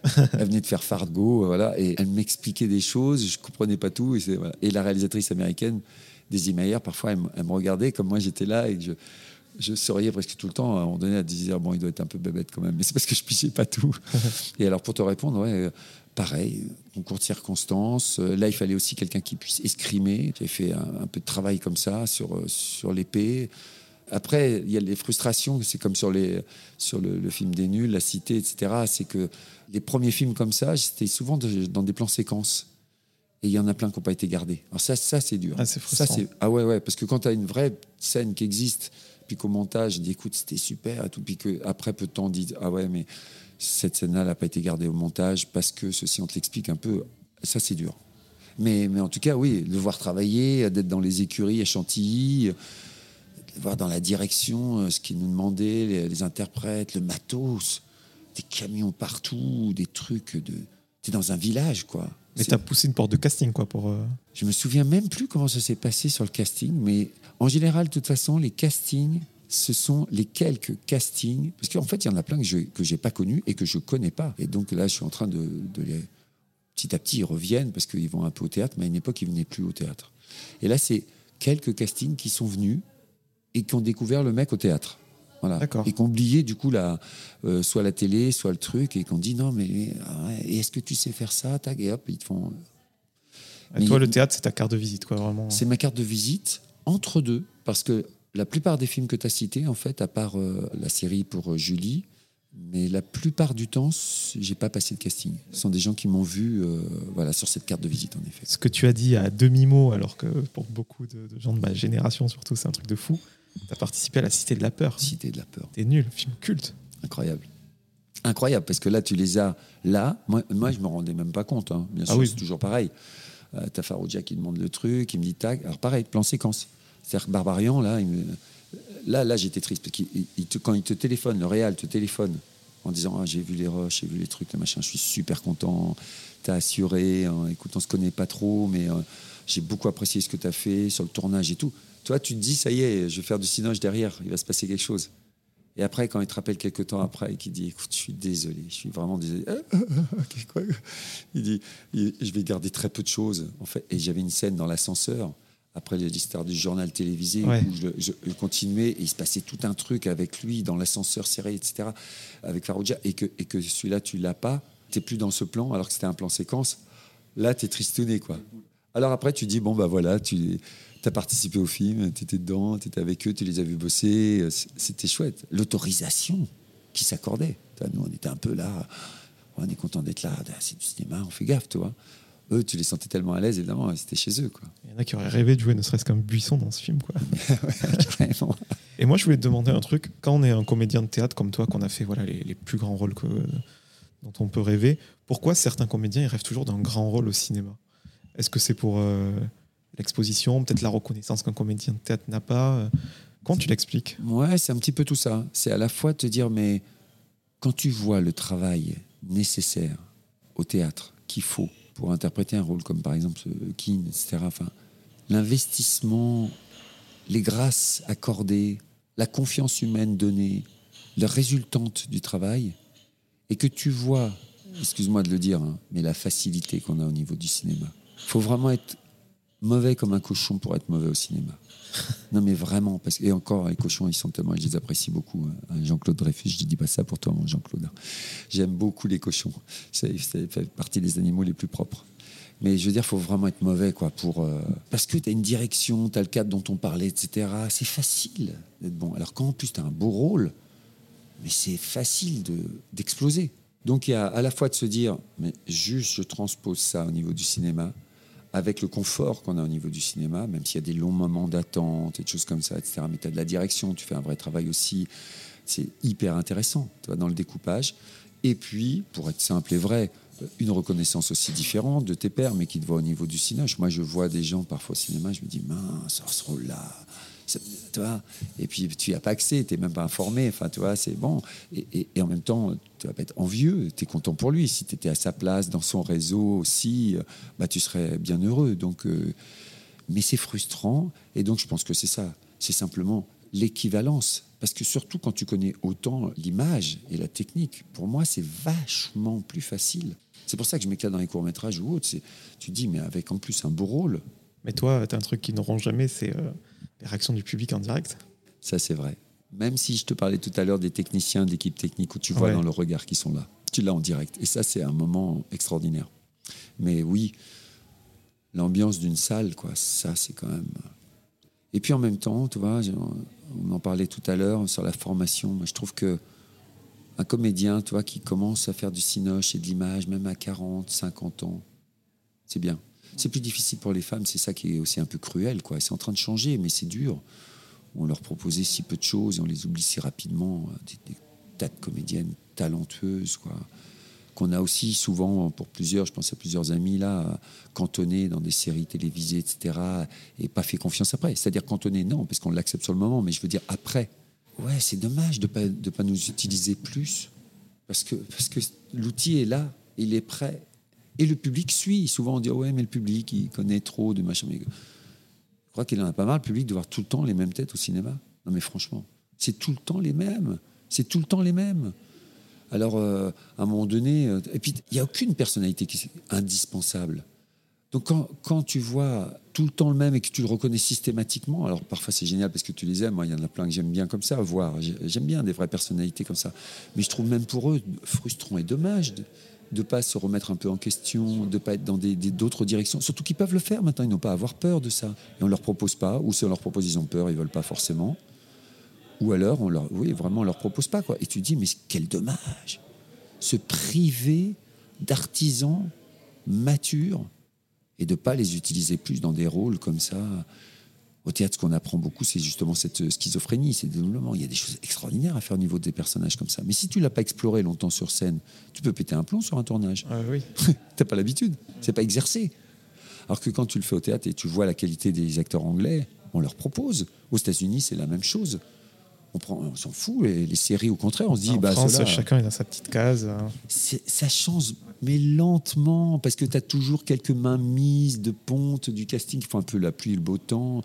<laughs> elle venait de faire Fargo, voilà, et elle m'expliquait des choses, je comprenais pas tout. Et, c'est- voilà. et la réalisatrice américaine, Daisy Mayer, parfois elle, me- elle me regardait comme moi j'étais là et que je je souriais presque tout le temps. À un moment donné, elle disait bon, il doit être un peu bébête quand même, mais c'est parce que je pigeais pas tout. <laughs> Et alors, pour te répondre, ouais, euh, pareil, concours de circonstances. Euh, Là, il fallait aussi quelqu'un qui puisse escrimer. J'ai fait un, un peu de travail comme ça sur, euh, sur l'épée. Après, il y a les frustrations, c'est comme sur, les, sur le, le film des nuls, La Cité, etc. C'est que les premiers films comme ça, c'était souvent de- dans des plans séquences. Et il y en a plein qui n'ont pas été gardés. Alors ça, ça c'est dur. Ah, c'est frustrant. ah ouais, ouais, parce que quand tu as une vraie scène qui existe, puis qu'au montage, je dis écoute, c'était super, et tout, puis qu'après peu de temps, on dit ah ouais, mais cette scène-là n'a pas été gardée au montage parce que ceci, on te l'explique un peu. Ça, c'est dur. Mais, mais en tout cas, oui, de voir travailler, d'être dans les écuries à Chantilly, de voir dans la direction euh, ce qu'ils nous demandaient, les interprètes, le matos, des camions partout, des trucs de. T'es dans un village, quoi. Mais C'est- tu as poussé une porte de casting, quoi, pour. euh, je me souviens même plus comment ça s'est passé sur le casting, mais en général, de toute façon, les castings, ce sont les quelques castings, parce qu'en fait, il y en a plein que je que j'ai pas connus et que je connais pas. Et donc là, je suis en train de, de les petit à petit, ils reviennent parce qu'ils vont un peu au théâtre, mais à une époque, ils venaient plus au théâtre. Et là, c'est quelques castings qui sont venus et qui ont découvert le mec au théâtre. Voilà. Et qui ont oublié, du coup, la, euh, soit la télé, soit le truc, et qui ont dit non, mais est-ce que tu sais faire ça? Tac, Et hop, ils te font. Et Mais- toi, le théâtre, c'est ta carte de visite, quoi, vraiment. C'est ma carte de visite entre deux, parce que la plupart des films que tu as cités, en fait, à part euh, la série pour euh, Julie, mais la plupart du temps, j'ai pas passé de casting. Ce sont des gens qui m'ont vu euh, voilà, sur cette carte de visite, en effet. Ce que tu as dit à demi-mot, alors que pour beaucoup de, de gens de ma génération, surtout, c'est un truc de fou. Tu as participé à la Cité de la Peur. Cité de la peur. T'es nul, film culte. Incroyable. Incroyable, parce que là, tu les as là. Moi, moi je me rendais même pas compte. hein. Bien Ah sûr, oui. c'est toujours pareil. Euh, T'as Farouja qui demande le truc, il me dit tac. Alors pareil, plan séquence. C'est-à-dire que Barbarian, là, il me- là, là j'étais triste. Parce il te- quand il te téléphone, le réal te téléphone en disant ah, J'ai vu les rushs, j'ai vu les trucs, je suis super content. T'as assuré. hein. écoute, on se connaît pas trop, mais euh, j'ai beaucoup apprécié ce que tu as fait sur le tournage et tout. Toi, tu te dis Ça y est, je vais faire du cinoche derrière, il va se passer quelque chose. Et après, quand il te rappelle quelques temps après et qu'il dit Écoute, je suis désolé, je suis vraiment désolé. Ah, ah, ah, Il dit Je vais garder très peu de choses. En fait, et j'avais une scène dans l'ascenseur, après l'histoire du journal télévisé, Ouais. où je, je- je continuais et il se passait tout un truc avec lui dans l'ascenseur serré, etc., avec Farouja, et que, et que celui-là, tu l'as pas, tu plus dans ce plan, alors que c'était un plan séquence. Là, tu es tristouné, quoi. Alors après, tu dis Bon, bah voilà, tu. As participé au film, tu étais dedans, tu étais avec eux, tu les as vus bosser, euh, c'était chouette. L'autorisation qui s'accordait. Tu Nous, on était un peu là, on est content d'être là, c'est du cinéma, on fait gaffe, tu vois. Eux, tu les sentais tellement à l'aise, évidemment, c'était chez eux, quoi. Il y en a qui auraient rêvé de jouer ne serait-ce qu'un buisson dans ce film, quoi. <laughs> Et moi, je voulais te demander un truc. Quand on est un comédien de théâtre comme toi, qu'on a fait voilà, les, les plus grands rôles que, dont on peut rêver, pourquoi certains comédiens ils rêvent toujours d'un grand rôle au cinéma? Est-ce que c'est pour euh, l'exposition, peut-être la reconnaissance qu'un comédien de théâtre n'a pas euh, Comment tu l'expliques? Ouais, c'est un petit peu tout ça. C'est à la fois te dire, mais quand tu vois le travail nécessaire au théâtre qu'il faut pour interpréter un rôle comme par exemple Keane, etc., enfin, l'investissement, les grâces accordées, la confiance humaine donnée, la résultante du travail, et que tu vois, excuse-moi de le dire, hein, mais la facilité qu'on a au niveau du cinéma. Il faut vraiment être mauvais comme un cochon pour être mauvais au cinéma. Non, mais vraiment, parce et encore, les cochons, ils sont tellement, je les apprécie beaucoup. hein. Jean-Claude Dreyfus, je ne dis pas ça pour toi, Jean-Claude. J'aime beaucoup les cochons. Ça, fait partie des animaux les plus propres. Mais je veux dire, il faut vraiment être mauvais, quoi, pour. euh, parce que tu as une direction, tu as le cadre dont on parlait, etc. C'est facile d'être bon. Alors, quand en plus tu as un beau rôle, mais c'est facile de- d'exploser. Donc, il y a à la fois de se dire, mais juste, je transpose ça au niveau du cinéma, avec le confort qu'on a au niveau du cinéma, même s'il y a des longs moments d'attente et des choses comme ça, etc. Mais tu as de la direction, tu fais un vrai travail aussi. C'est hyper intéressant tu vois, dans le découpage. Et puis, pour être simple et vrai, une reconnaissance aussi différente de tes pairs, mais qui te voit au niveau du cinéma. Moi, je vois des gens parfois au cinéma, je me dis, mince, ce rôle-là. Et puis, tu n'y as pas accès, tu n'es même pas informé. Enfin, tu vois, c'est bon. Et- et en même temps, tu vas pas être envieux, tu es content pour lui. Si tu étais à sa place, dans son réseau aussi, euh, bah, tu serais bien heureux. Donc, euh, mais c'est frustrant. Et donc, je pense que c'est ça. C'est simplement l'équivalence. Parce que surtout quand tu connais autant l'image et la technique, pour moi, c'est vachement plus facile. C'est pour ça que je m'éclate dans les courts-métrages ou autres. Tu dis, mais avec en plus un beau rôle, Mais toi, tu as un truc qu'ils n'auront jamais, c'est euh, les réactions du public en direct? ça c'est vrai. Même si je te parlais tout à l'heure des techniciens, de l'équipe technique, où tu vois Ouais. dans le regard qu'ils sont là. Tu l'as en direct. Et ça, c'est un moment extraordinaire. Mais oui, l'ambiance d'une salle, quoi, ça, c'est quand même. Et puis en même temps, tu vois, on en parlait tout à l'heure sur la formation. Moi, je trouve que un comédien, tu vois, qui commence à faire du cinoche et de l'image, même à 40, 50 ans, c'est bien. C'est plus difficile pour les femmes, c'est ça qui est aussi un peu cruel, quoi. C'est en train de changer, mais c'est dur. On leur proposait si peu de choses et on les oublie si rapidement. Des, des tas de comédiennes talentueuses, quoi. Qu'on a aussi souvent, pour plusieurs, je pense à plusieurs amis là, cantonnés dans des séries télévisées, etc. Et pas fait confiance après. C'est-à-dire cantonnés, non, parce qu'on l'accepte sur le moment, mais je veux dire après. Ouais, c'est dommage de ne pas, de pas nous utiliser plus. Parce que, parce que l'outil est là, il est prêt. Et le public suit. Souvent, on dit Ouais, mais le public, il connaît trop de machin. Crois qu'il en a pas marre, le public, de voir tout le temps les mêmes têtes au cinéma. Non, mais franchement, c'est tout le temps les mêmes. C'est tout le temps les mêmes. Alors, euh, à un moment donné, euh, et puis il n'y a aucune personnalité qui est indispensable. Donc, quand, quand tu vois tout le temps le même et que tu le reconnais systématiquement, alors parfois c'est génial parce que tu les aimes. Moi, il y en a plein que j'aime bien comme ça, voir. J'ai- J'aime bien des vraies personnalités comme ça. Mais je trouve même pour eux frustrant et dommage ne pas se remettre un peu en question, de ne pas être dans d'autres directions. Surtout qu'ils peuvent le faire maintenant, ils n'ont pas à avoir peur de ça. Et on ne leur propose pas, ou si on leur propose, ils ont peur, ils ne veulent pas forcément. Ou alors, on leur, oui, vraiment, on leur propose pas. Quoi. Et tu dis, mais quel dommage Se priver d'artisans matures et de pas les utiliser plus dans des rôles comme ça. Au théâtre, ce qu'on apprend beaucoup, c'est justement cette schizophrénie, ces dénouements. Il y a des choses extraordinaires à faire au niveau des personnages comme ça. Mais si tu l'as pas exploré longtemps sur scène, tu peux péter un plomb sur un tournage. Ah oui. <laughs> T'as pas l'habitude, c'est pas exercé. Alors que quand tu le fais au théâtre et tu vois la qualité des acteurs anglais, on leur propose. Aux États-Unis, c'est la même chose. On, prend, on s'en fout. Les, les séries, au contraire, on se dit, en bah, France, chacun est dans sa petite case. hein. ça change, mais lentement, parce que tu as toujours quelques mains mises de ponte du casting qui font un peu la pluie et le beau temps,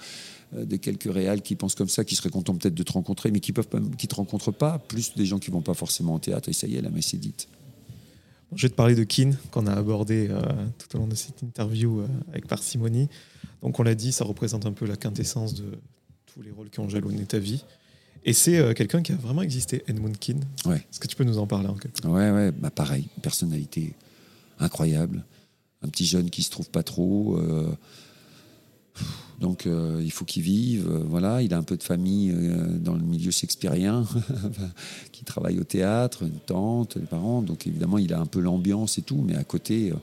euh, de quelques réals qui pensent comme ça, qui seraient contents peut-être de te rencontrer, mais qui peuvent pas, qui te rencontrent pas, plus des gens qui vont pas forcément au théâtre, et ça y est, la messe est dite. Je vais te parler de Keane, qu'on a abordé euh, tout au long de cette interview euh, avec parcimonie. Donc, on l'a dit, ça représente un peu la quintessence de tous les rôles qui ont jalonné ta vie. Et c'est euh, quelqu'un qui a vraiment existé, Edmund Keane. Ouais. Est-ce que tu peux nous en parler en quelque Ouais, ouais, bah pareil, une personnalité incroyable, un petit jeune qui se trouve pas trop. euh, donc euh, il faut qu'il vive, voilà. Il a un peu de famille dans le milieu shakespearien, <laughs> qui travaille au théâtre, une tante, les parents. Donc évidemment il a un peu l'ambiance et tout, mais à côté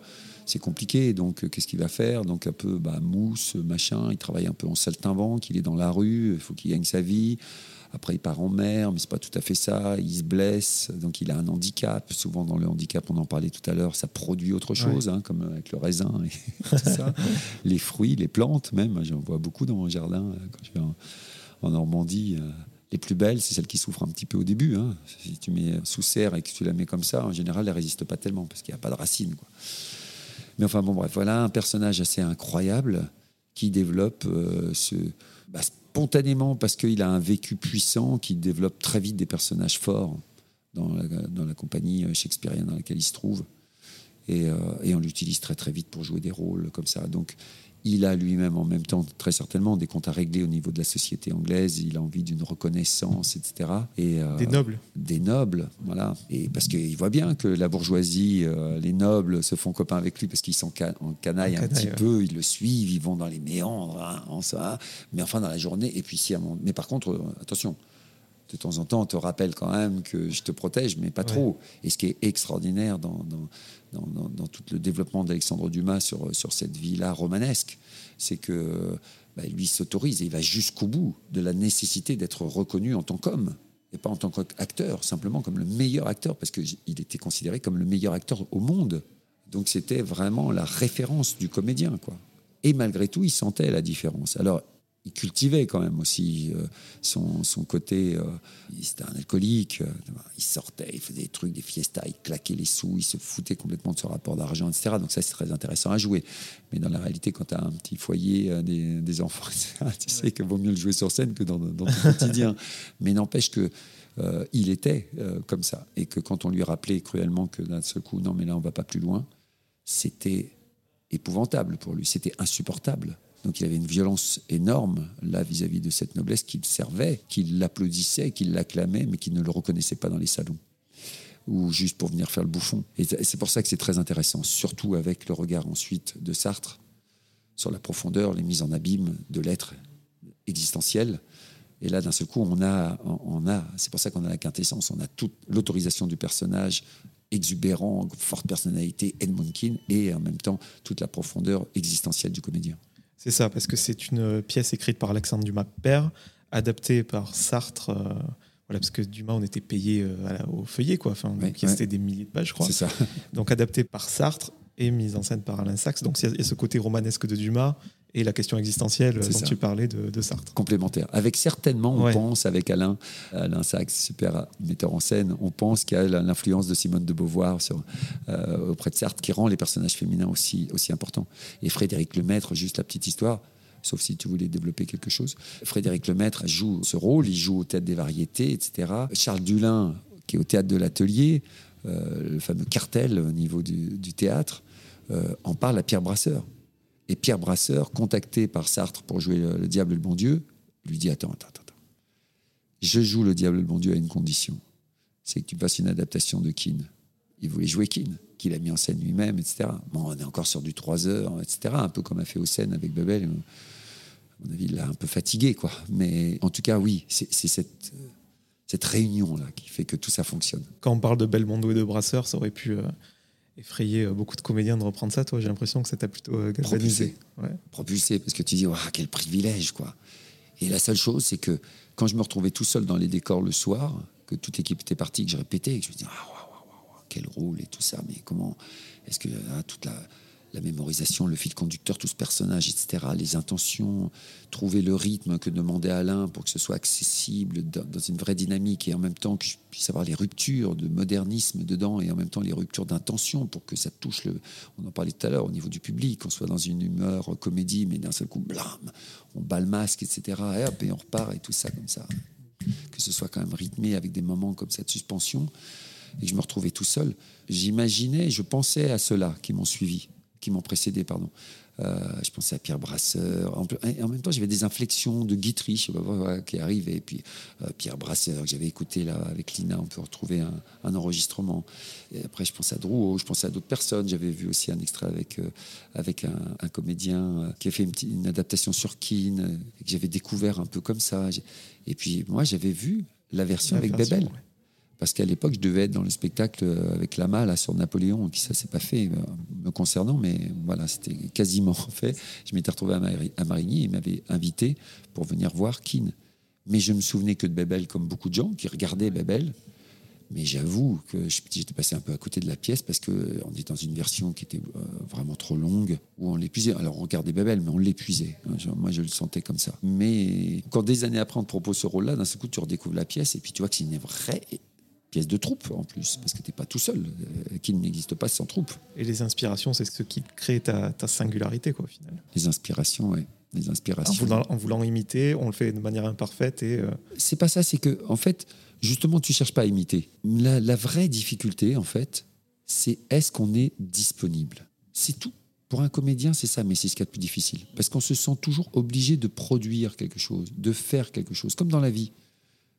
c'est compliqué. Donc euh, qu'est-ce qu'il va faire? Donc un peu bah, mousse, machin. Il travaille un peu en saltimbanque, il est dans la rue, il faut qu'il gagne sa vie. Après, il part en mer, mais c'est pas tout à fait ça. Il se blesse, donc il a un handicap. Souvent, dans le handicap, on en parlait tout à l'heure, ça produit autre chose, hein, comme avec le raisin et <laughs> tout ça. <laughs> les fruits, les plantes, même. J'en vois beaucoup dans mon jardin euh, quand je vais en, en Normandie. euh, Les plus belles, c'est celles qui souffrent un petit peu au début. hein. Si tu mets sous serre et que tu la mets comme ça, en général, elle résiste pas tellement parce qu'il n'y a pas de racines. quoi. Mais enfin, bon, bref, voilà un personnage assez incroyable qui développe euh, ce, bah, spontanément parce qu'il a un vécu puissant, qui développe très vite des personnages forts dans la, compagnie euh, shakespearienne dans laquelle il se trouve. Et, euh, et on l'utilise très très vite pour jouer des rôles comme ça. Donc il a lui-même en même temps très certainement des comptes à régler au niveau de la société anglaise. Il a envie d'une reconnaissance, etc. Et, euh, Des nobles. des nobles, voilà. Et parce qu'il voit bien que la bourgeoisie, euh, les nobles se font copains avec lui parce qu'ils s'en ca- en canaillent En un canaille, petit ouais. peu, ils le suivent, ils vont dans les méandres, hein, en ça. Mais enfin, dans la journée, et puis si, à mon- mais par contre, euh, attention, de temps en temps, on te rappelle quand même que je te protège, mais pas Ouais. trop. Et ce qui est extraordinaire dans, dans, dans, tout le développement d'Alexandre Dumas sur, sur cette vie-là romanesque, c'est que bah, lui s'autorise et il va jusqu'au bout de la nécessité d'être reconnu en tant qu'homme et pas en tant qu'acteur, simplement comme le meilleur acteur, parce qu'il était considéré comme le meilleur acteur au monde. Donc c'était vraiment la référence du comédien, quoi. Et malgré tout, il sentait la différence. Alors, il cultivait quand même aussi euh, son, son côté. euh, C'était un alcoolique. euh, il sortait, il faisait des trucs, des fiestas, il claquait les sous, il se foutait complètement de son rapport d'argent, etc. Donc ça, c'est très intéressant à jouer. Mais dans la réalité, quand tu as un petit foyer, des, des enfants, <laughs> tu sais qu'il vaut mieux le jouer sur scène que dans, dans ton quotidien. <laughs> Mais n'empêche que il était comme ça. Et que quand on lui rappelait cruellement que d'un seul coup, non, mais là, on va pas plus loin, c'était épouvantable pour lui, c'était insupportable. Donc il avait une violence énorme là vis-à-vis de cette noblesse qu'il servait, qu'il l'applaudissait, qu'il l'acclamait, mais qu'il ne le reconnaissait pas dans les salons ou juste pour venir faire le bouffon. Et c'est pour ça que c'est très intéressant, surtout avec le regard ensuite de Sartre sur la profondeur, les mises en abîme de l'être existentiel. Et là, d'un seul coup, on a, on a c'est pour ça qu'on a la quintessence, on a toute l'autorisation du personnage exubérant, forte personnalité, Edmund Keane, et en même temps toute la profondeur existentielle du comédien. C'est ça, parce que c'est une pièce écrite par Alexandre Dumas père, adaptée par Sartre. euh, voilà, parce que Dumas, on était payé euh, la- au feuillet, quoi. Enfin, Ouais, ouais. des milliers de pages, je crois. C'est ça. Donc adapté par Sartre et mise en scène par Alain Sachs. Donc il y a ce côté romanesque de Dumas et la question existentielle dont ça. tu parlais de, de Sartre. complémentaire. Avec certainement, on Ouais. pense, avec Alain, Alain Sachs, super metteur en scène, on pense qu'il y a l'influence de Simone de Beauvoir sur, euh, auprès de Sartre qui rend les personnages féminins aussi, aussi importants. Et Frédéric Lemaître, juste la petite histoire, sauf si tu voulais développer quelque chose. Frédéric Lemaître joue ce rôle, il joue au Théâtre des Variétés, etc. Charles Dulin, qui est au théâtre de l'Atelier, euh, le fameux cartel au niveau du, du théâtre, euh, en parle à Pierre Brasseur. Et Pierre Brasseur, contacté par Sartre pour jouer le, le Diable et le Bon Dieu, lui dit Attends, attends, attends. Je joue le Diable et le Bon Dieu à une condition c'est que tu passes une adaptation de Keane. Il voulait jouer Keane, qu'il a mis en scène lui-même, etc. Bon, on est encore sur du 3 heures, etc. Un peu comme a fait Hossein avec Babel. À mon avis, il l'a un peu fatigué, quoi. Mais en tout cas, oui, c'est cette, cette réunion-là qui fait que tout ça fonctionne. Quand on parle de Belmondo et de Brasseur, ça aurait pu euh, effrayer euh, beaucoup de comédiens de reprendre ça. Toi, j'ai l'impression que ça t'a plutôt euh, galvanisé. Ouais. propulsé parce que tu dis Waouh, quel privilège quoi. Et la seule chose c'est que quand je me retrouvais tout seul dans les décors le soir, que toute l'équipe était partie, que je répétais, que je me disais ah, waouh, quel rôle et tout ça, mais comment est-ce que ah, toute la, la mémorisation, le fil conducteur, tout ce personnage, etc., les intentions, trouver le rythme que demandait Alain pour que ce soit accessible dans, une vraie dynamique et en même temps que je puisse avoir les ruptures de modernisme dedans et en même temps les ruptures d'intention pour que ça touche le. On en parlait tout à l'heure au niveau du public, qu'on soit dans une humeur comédie, mais d'un seul coup, blam, on bat le masque, etc. Et hop, et on repart et tout ça comme ça. Que ce soit quand même rythmé avec des moments comme cette suspension et que je me retrouvais tout seul. J'imaginais, je pensais à ceux-là qui m'ont suivi, qui m'ont précédé, pardon. Euh, je pensais à Pierre Brasseur. En, même temps, j'avais des inflexions de Guitry, je sais pas, voilà, qui arrivaient. Et puis euh, Pierre Brasseur, que j'avais écouté là avec Lina, on peut retrouver un, un enregistrement. Et après, je pensais à Drouot, je pensais à d'autres personnes. J'avais vu aussi un extrait avec, euh, avec un, un comédien qui a fait une, une adaptation sur Keane, que j'avais découvert un peu comme ça. Et puis moi, j'avais vu la version La avec version, Bebel. ouais. Parce qu'à l'époque, je devais être dans le spectacle euh, avec Lama là, sur Napoléon, et puis ça s'est pas fait euh, me concernant, mais voilà, c'était quasiment <laughs> fait. Je m'étais retrouvé à, Mari- à Marigny, il m'avait invité pour venir voir Keane. Mais je me souvenais que de Bebel, comme beaucoup de gens qui regardaient Bebel. Mais j'avoue que j'étais passé un peu à côté de la pièce parce qu'on est dans une version qui était euh, vraiment trop longue, où on l'épuisait. Alors on regardait Bebel, mais on l'épuisait. hein. Moi, je le sentais comme ça. Mais quand des années après, on te propose ce rôle-là, d'un seul coup, tu redécouvres la pièce et puis tu vois que c'est une vraie pièce de troupe en plus, parce que tu n'es pas tout seul. Euh, Qui n'existe pas sans troupe. Et les inspirations, c'est ce qui crée ta, ta singularité, quoi, au final. Les inspirations, ouais. Les En inspirations. voulant, en voulant imiter, on le fait de manière imparfaite et euh, c'est pas ça, c'est que, en fait, justement, tu cherches pas à imiter. La, la vraie difficulté, en fait, c'est est-ce qu'on est disponible? C'est tout. Pour un comédien, c'est ça, mais c'est ce qu'il y a de plus difficile. Parce qu'on se sent toujours obligé de produire quelque chose, de faire quelque chose, comme dans la vie,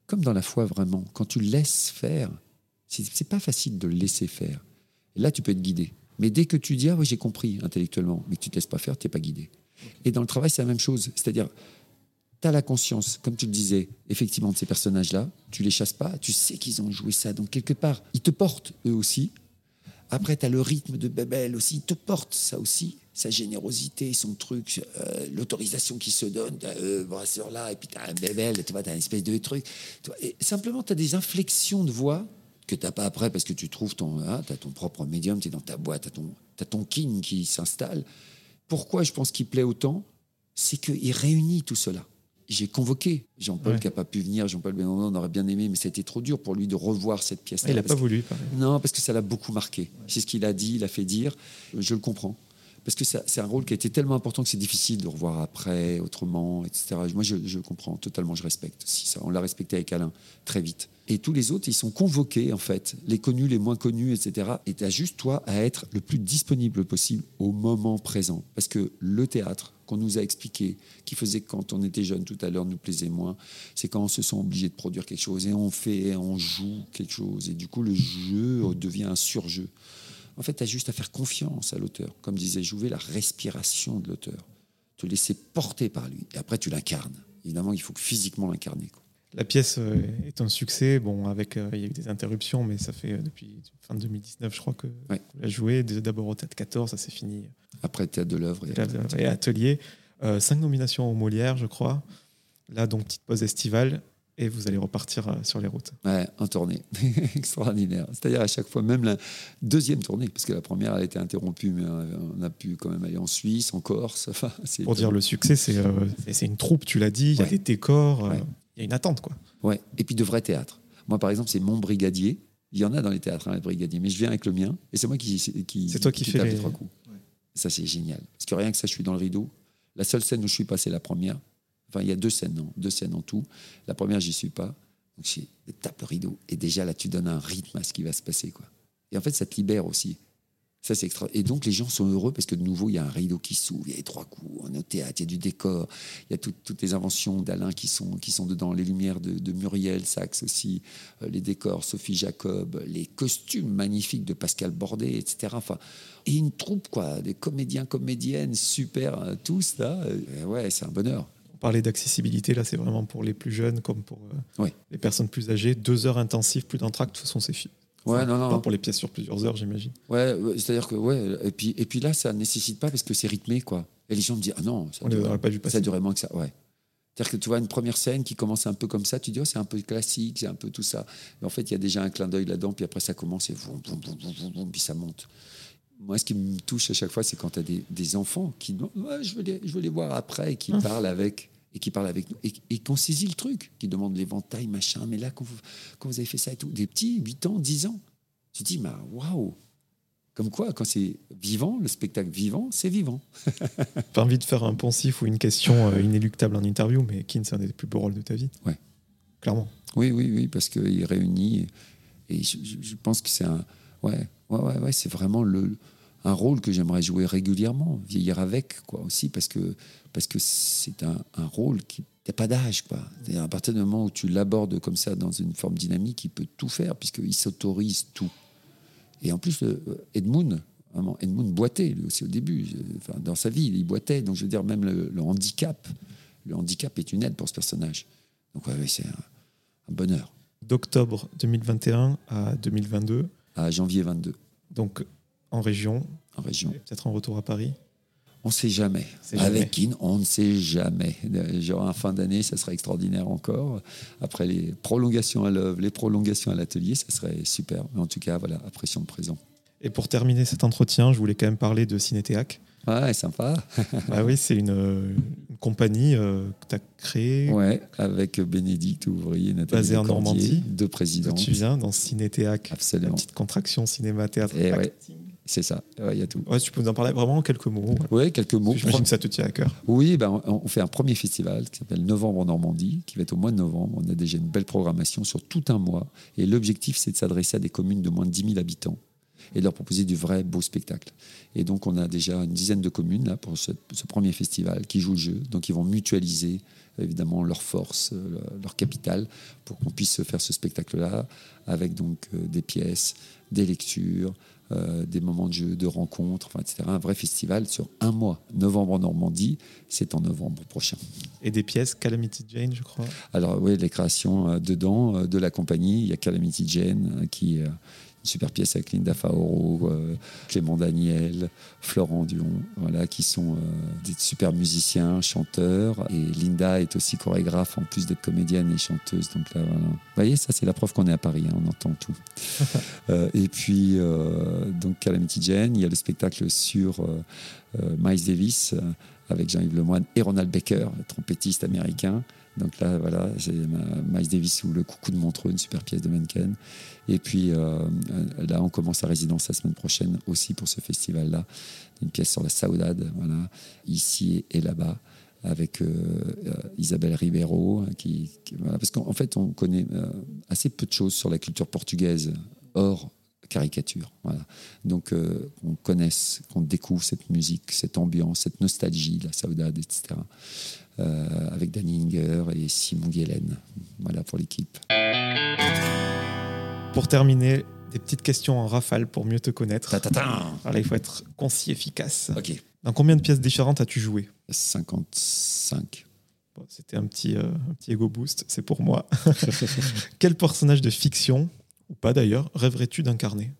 comme dans la foi vraiment. Quand tu laisses faire, c'est pas facile de le laisser faire. Là, tu peux être guidé. Mais dès que tu dis, ah oui, j'ai compris intellectuellement, mais que tu te laisses pas faire, tu n'es pas guidé. Et dans le travail, c'est la même chose. C'est-à-dire, tu as la conscience, comme tu le disais, effectivement, de ces personnages-là. Tu les chasses pas, tu sais qu'ils ont joué ça. Donc, quelque part, ils te portent, eux aussi. Après, tu as le rythme de Babel aussi. Il te porte, ça aussi. Sa générosité, son truc, euh, l'autorisation qu'il se donne. Tu as euh, Brasseur là, et puis tu as un Babel, tu vois, as une espèce de truc. Simplement, tu as des inflexions de voix que tu n'as pas après parce que tu trouves ton, hein, as ton propre médium, tu es dans ta boîte, tu as ton, t'as ton king qui s'installe. Pourquoi je pense qu'il plaît autant? C'est qu'il réunit tout cela. J'ai convoqué Jean-Paul Ouais. qui n'a pas pu venir. Jean-Paul Bénondon, on aurait bien aimé, mais c'était trop dur pour lui de revoir cette pièce. il n'a pas voulu. Non, parce que ça l'a beaucoup marqué. C'est ce qu'il a dit, il a fait dire. Je le comprends. Parce que c'est un rôle qui a été tellement important que c'est difficile de revoir après, autrement, etc. Moi, je, je comprends totalement, je respecte aussi ça. On l'a respecté avec Alain très vite. Et tous les autres, ils sont convoqués, en fait, les connus, les moins connus, etc. Et tu as juste, toi, à être le plus disponible possible au moment présent. Parce que le théâtre, qu'on nous a expliqué, qui faisait que quand on était jeune tout à l'heure, nous plaisait moins, c'est quand on se sent obligé de produire quelque chose et on fait, on joue quelque chose. Et du coup, le jeu devient un surjeu. En fait, tu as juste à faire confiance à l'auteur. Comme disait Jouvet, la respiration de l'auteur. Te laisser porter par lui. Et après, tu l'incarnes. Évidemment, il faut que physiquement l'incarner. La pièce euh, est un succès. Bon, avec euh, il y a eu des interruptions, mais ça fait euh, depuis fin 2019, je crois que Ouais. vous la joué. D'abord au Théâtre 14, ça s'est fini. Après, théâtre de l'œuvre. et- Et Atelier, Euh, cinq nominations au Molière, je crois. Là, donc petite pause estivale, et vous allez repartir euh, sur les routes. Ouais, en tournée. <laughs> Extraordinaire. C'est-à-dire à chaque fois, même la deuxième tournée, parce que la première a été interrompue, mais euh, on a pu quand même aller en Suisse, en Corse. <laughs> Enfin, Pour dire le succès, c'est euh, une troupe, tu l'as dit. Il y a des décors, euh, il Ouais. y a une attente, quoi. Ouais. Et puis de vrais théâtres. Moi, par exemple, c'est mon brigadier. Il y en a dans les théâtres, hein, les brigadiers, mais je viens avec le mien. Et c'est moi qui. qui C'est toi qui fais tape les- trois coups. Ça, c'est génial. Parce que rien que ça, je suis dans le rideau. La seule scène où je suis pas, c'est la première. Enfin, il y a deux scènes, non, deux scènes en tout. La première, j'y suis pas. Donc, je tape le rideau. Et déjà, là, tu donnes un rythme à ce qui va se passer. Quoi. Et en fait, ça te libère aussi. Ça, c'est extra. Et donc, les gens sont heureux parce que de nouveau, il y a un rideau qui s'ouvre, il y a les trois coups, on est au théâtre, il y a du décor, il y a tout- toutes les inventions d'Alain qui sont, qui sont dedans, les lumières de, Muriel Sachs aussi, euh, les décors, Sophie Jacob, les costumes magnifiques de Pascal Bordet, etc. Enfin, et une troupe, quoi, des comédiens, comédiennes, super, euh, tous, là. Euh, ouais, c'est un bonheur. On parlait d'accessibilité, là c'est vraiment pour les plus jeunes comme pour euh, Ouais. les personnes plus âgées. Deux heures intensives, plus d'entracte, de toute façon c'est fi- Ouais, enfin, non, non. Pas pour les pièces sur plusieurs heures, j'imagine. Ouais, ouais, c'est-à-dire que, ouais, et puis, et puis là, ça nécessite pas parce que c'est rythmé, quoi. Et les gens me disent, ah non, ça On aurait pas vu passer. Ça durait moins que ça, ouais. C'est-à-dire que tu vois une première scène qui commence un peu comme ça, tu dis, oh, c'est un peu classique, c'est un peu tout ça. Mais en fait, il y a déjà un clin d'œil là-dedans, puis après, ça commence et vroom, vroom, vroom, vroom, puis ça monte. Moi, ce qui me touche à chaque fois, c'est quand tu as des, des enfants qui demandent, je veux les, je veux les voir après, et qui Hum. parlent avec et qui parlent avec nous, et, et qu'on saisit le truc, qui demandent l'éventail, machin, mais là, quand vous, quand vous avez fait ça et tout, des petits, 8 ans, 10 ans, tu te dis, bah, waouh Comme quoi, quand c'est vivant, le spectacle vivant, c'est vivant. <laughs> Pas envie de faire un poncif ou une question euh, inéluctable en interview, mais Kin, c'est un des plus beaux rôles de ta vie. Ouais. Clairement. Oui, oui, oui, parce qu'il réunit. Et je, je- je pense que c'est un. Ouais, ouais, ouais, ouais, c'est vraiment le, un rôle que j'aimerais jouer régulièrement, vieillir avec, quoi, aussi, parce que parce que c'est un, un rôle qui. Il n'y a pas d'âge, quoi. À partir du moment où tu l'abordes comme ça, dans une forme dynamique, il peut tout faire, puisqu'il s'autorise tout. Et en plus, Edmund, Edmund boitait, lui aussi, au début. Enfin, dans sa vie, il boitait. Donc, je veux dire, même le, handicap, le handicap est une aide pour ce personnage. Donc, ouais, c'est un bonheur. D'octobre 2021 à 2022, à janvier 22 donc en région, en région. peut-être en retour à Paris. On ne sait jamais. Avec Kin, on ne sait jamais. Genre, en fin d'année, ça serait extraordinaire encore. Après les prolongations à l'œuvre, les prolongations à l'atelier, ça serait super. Mais en tout cas, voilà, apprécions le présent. Et pour terminer cet entretien, je voulais quand même parler de Cinéthéac. Ouais, sympa. <laughs> bah oui, c'est une, euh, une compagnie euh, que tu as créée, Ouais, avec Bénédicte Ouvrier, Nathalie Basée en Normandie. deux que présidentes. tu viens dans Cinéthéac. La Absolument. petite contraction cinéma, théâtre, Eh ouais. C'est ça. Ouais, Il y a tout. Ouais, tu peux nous en parler vraiment en quelques mots. Oui, quelques mots. J'imagine que ça te tient à cœur. Oui, ben, on fait un premier festival qui s'appelle Novembre en Normandie, qui va être au mois de novembre. On a déjà une belle programmation sur tout un mois. Et l'objectif, c'est de s'adresser à des communes de moins de 10 000 habitants et de leur proposer du vrai beau spectacle. Et donc, on a déjà une dizaine de communes là, pour ce, ce premier festival qui jouent le jeu. Donc, ils vont mutualiser évidemment leurs forces, euh, leur- leur capital, pour qu'on puisse faire ce spectacle-là avec donc euh, des pièces, des lectures, euh, des moments de jeu, de rencontres, enfin, etc. Un vrai festival sur un mois. Novembre en Normandie, c'est en novembre prochain. Et des pièces, Calamity Jane, je crois. Alors oui, les créations euh, dedans euh, de la compagnie, il y a Calamity Jane qui super pièce avec Linda Faoro, euh, Clément Daniel, Florent Dion, voilà, qui sont euh, des super musiciens, chanteurs. Et Linda est aussi chorégraphe en plus d'être comédienne et chanteuse. Donc là, voilà. Vous voyez, ça c'est la preuve qu'on est à Paris, hein, on entend tout. <laughs> Euh, et puis, donc Calamity Jane, il y a le spectacle sur Miles Davis avec Jean-Yves Lemoine et Ronald Baker, trompettiste américain. Donc là, voilà, ma- Miles Davis ou Le Coucou de Montreux, une super pièce de Mencken. Et puis euh, euh, là, on commence la résidence la semaine prochaine aussi pour ce festival-là. Une pièce sur la saudade, voilà, ici et là-bas, avec euh, euh, Isabelle Ribeiro. parce qu'en en fait, on connaît assez peu de choses sur la culture portugaise, hors caricature. Donc, qu'on connaisse, qu'on découvre cette musique, cette ambiance, cette nostalgie, la saudade, etc. Euh, avec Danny Inger et Simon Guélène. Voilà pour l'équipe. Pour terminer, des petites questions en rafale pour mieux te connaître. Alors là, il faut être concis, efficace. Ok. Dans combien de pièces différentes as-tu joué? 55. Bon, C'était un petit, euh, un petit ego boost, c'est pour moi. <laughs> Quel personnage de fiction, ou pas d'ailleurs, rêverais-tu d'incarner?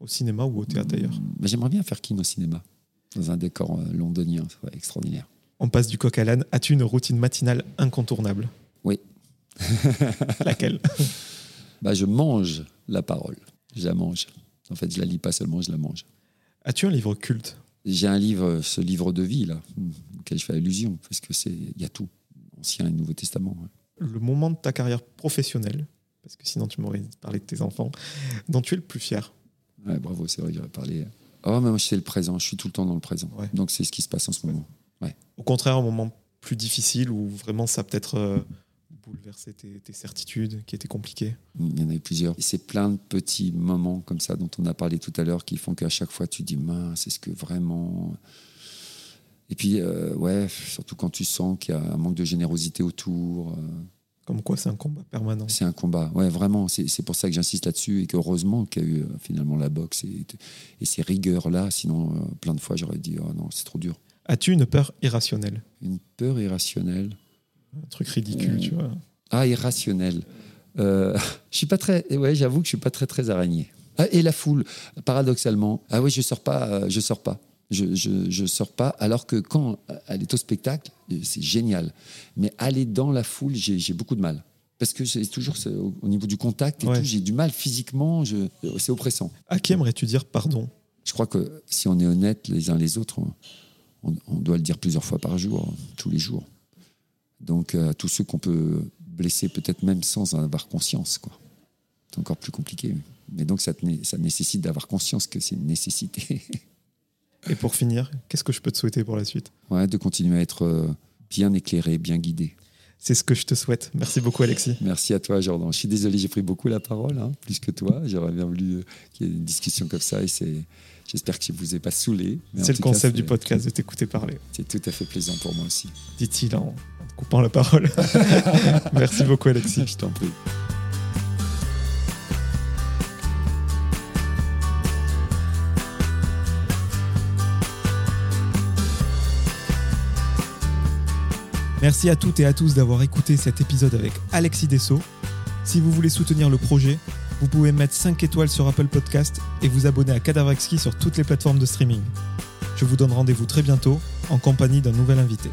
Au cinéma ou au théâtre d'ailleurs? Mais J'aimerais bien faire Kin au cinéma, dans un décor euh, londonien, ça serait extraordinaire. On passe du coq à l'âne. As-tu une routine matinale incontournable? Oui. <laughs> Laquelle? Bah, je mange la parole. Je la mange. En fait, je la lis pas seulement, je la mange. As-tu un livre culte? J'ai un livre, ce livre de vie, là, auquel je fais allusion, parce que c'est, il y a tout, Ancien et Nouveau Testament. ouais. Le moment de ta carrière professionnelle, parce que sinon tu m'aurais parlé de tes enfants, dont tu es le plus fier Ouais, bravo, c'est vrai j'aurais parlé. Oh, mais moi, c'est le présent, je suis tout le temps dans le présent. Ouais. Donc, c'est ce qui se passe en ce moment. Au contraire, un moment plus difficile où vraiment ça a peut-être euh, bouleversé tes, tes certitudes, qui étaient compliquées Il y en a eu plusieurs. Et c'est plein de petits moments comme ça dont on a parlé tout à l'heure qui font qu'à chaque fois tu dis mince, est-ce que vraiment? Et puis, euh, ouais, surtout quand tu sens qu'il y a un manque de générosité autour. euh, Comme quoi, c'est un combat permanent. c'est un combat. Ouais, vraiment. C'est pour ça que j'insiste là-dessus et qu'heureusement qu'il y a eu euh, finalement la boxe et, et ces rigueurs-là. Sinon, euh, plein de fois, j'aurais dit oh non, c'est trop dur. As-tu une peur irrationnelle? Une peur irrationnelle. Un truc ridicule, tu vois. Ah, irrationnel. Euh, <laughs> je suis pas très. et Ouais, j'avoue que je suis pas très très araignée. Ah, et la foule, paradoxalement. Ah oui, je sors pas. euh, je sors pas. Je, je, je sors pas. Alors que quand elle est au spectacle, euh, c'est génial. Mais aller dans la foule, j'ai j'ai beaucoup de mal. Parce que c'est toujours au au niveau du contact et Ouais. tout, j'ai du mal physiquement. je- C'est oppressant. À qui aimerais-tu dire pardon? Je crois que si on est honnête les uns les autres, on, doit le dire plusieurs fois par jour, tous les jours. Donc euh, à tous ceux qu'on peut blesser peut-être même sans en avoir conscience. quoi. C'est encore plus compliqué. Mais donc ça nécessite d'avoir conscience que c'est une nécessité. <laughs> Et pour finir, qu'est-ce que je peux te souhaiter pour la suite? Ouais, de continuer à être euh, bien éclairé, bien guidé. C'est ce que je te souhaite. Merci beaucoup, Alexis. Merci à toi, Jordan. Je suis désolé, j'ai pris beaucoup la parole, hein, plus que toi. J'aurais bien voulu euh, qu'il y ait une discussion comme ça et c'est. J'espère que je ne vous ai pas saoulé. C'est le cas, concept du podcast de t'écouter parler, C'est tout à fait plaisant pour moi aussi. dit-il en coupant la parole. <laughs> Merci beaucoup, Alexis. Je t'en prie. Merci à toutes et à tous d'avoir écouté cet épisode avec Alexis Dessau. Si vous voulez soutenir le projet, vous pouvez mettre 5 étoiles sur Apple Podcast et vous abonner à Cadavre Exquis sur toutes les plateformes de streaming. Je vous donne rendez-vous très bientôt en compagnie d'un nouvel invité.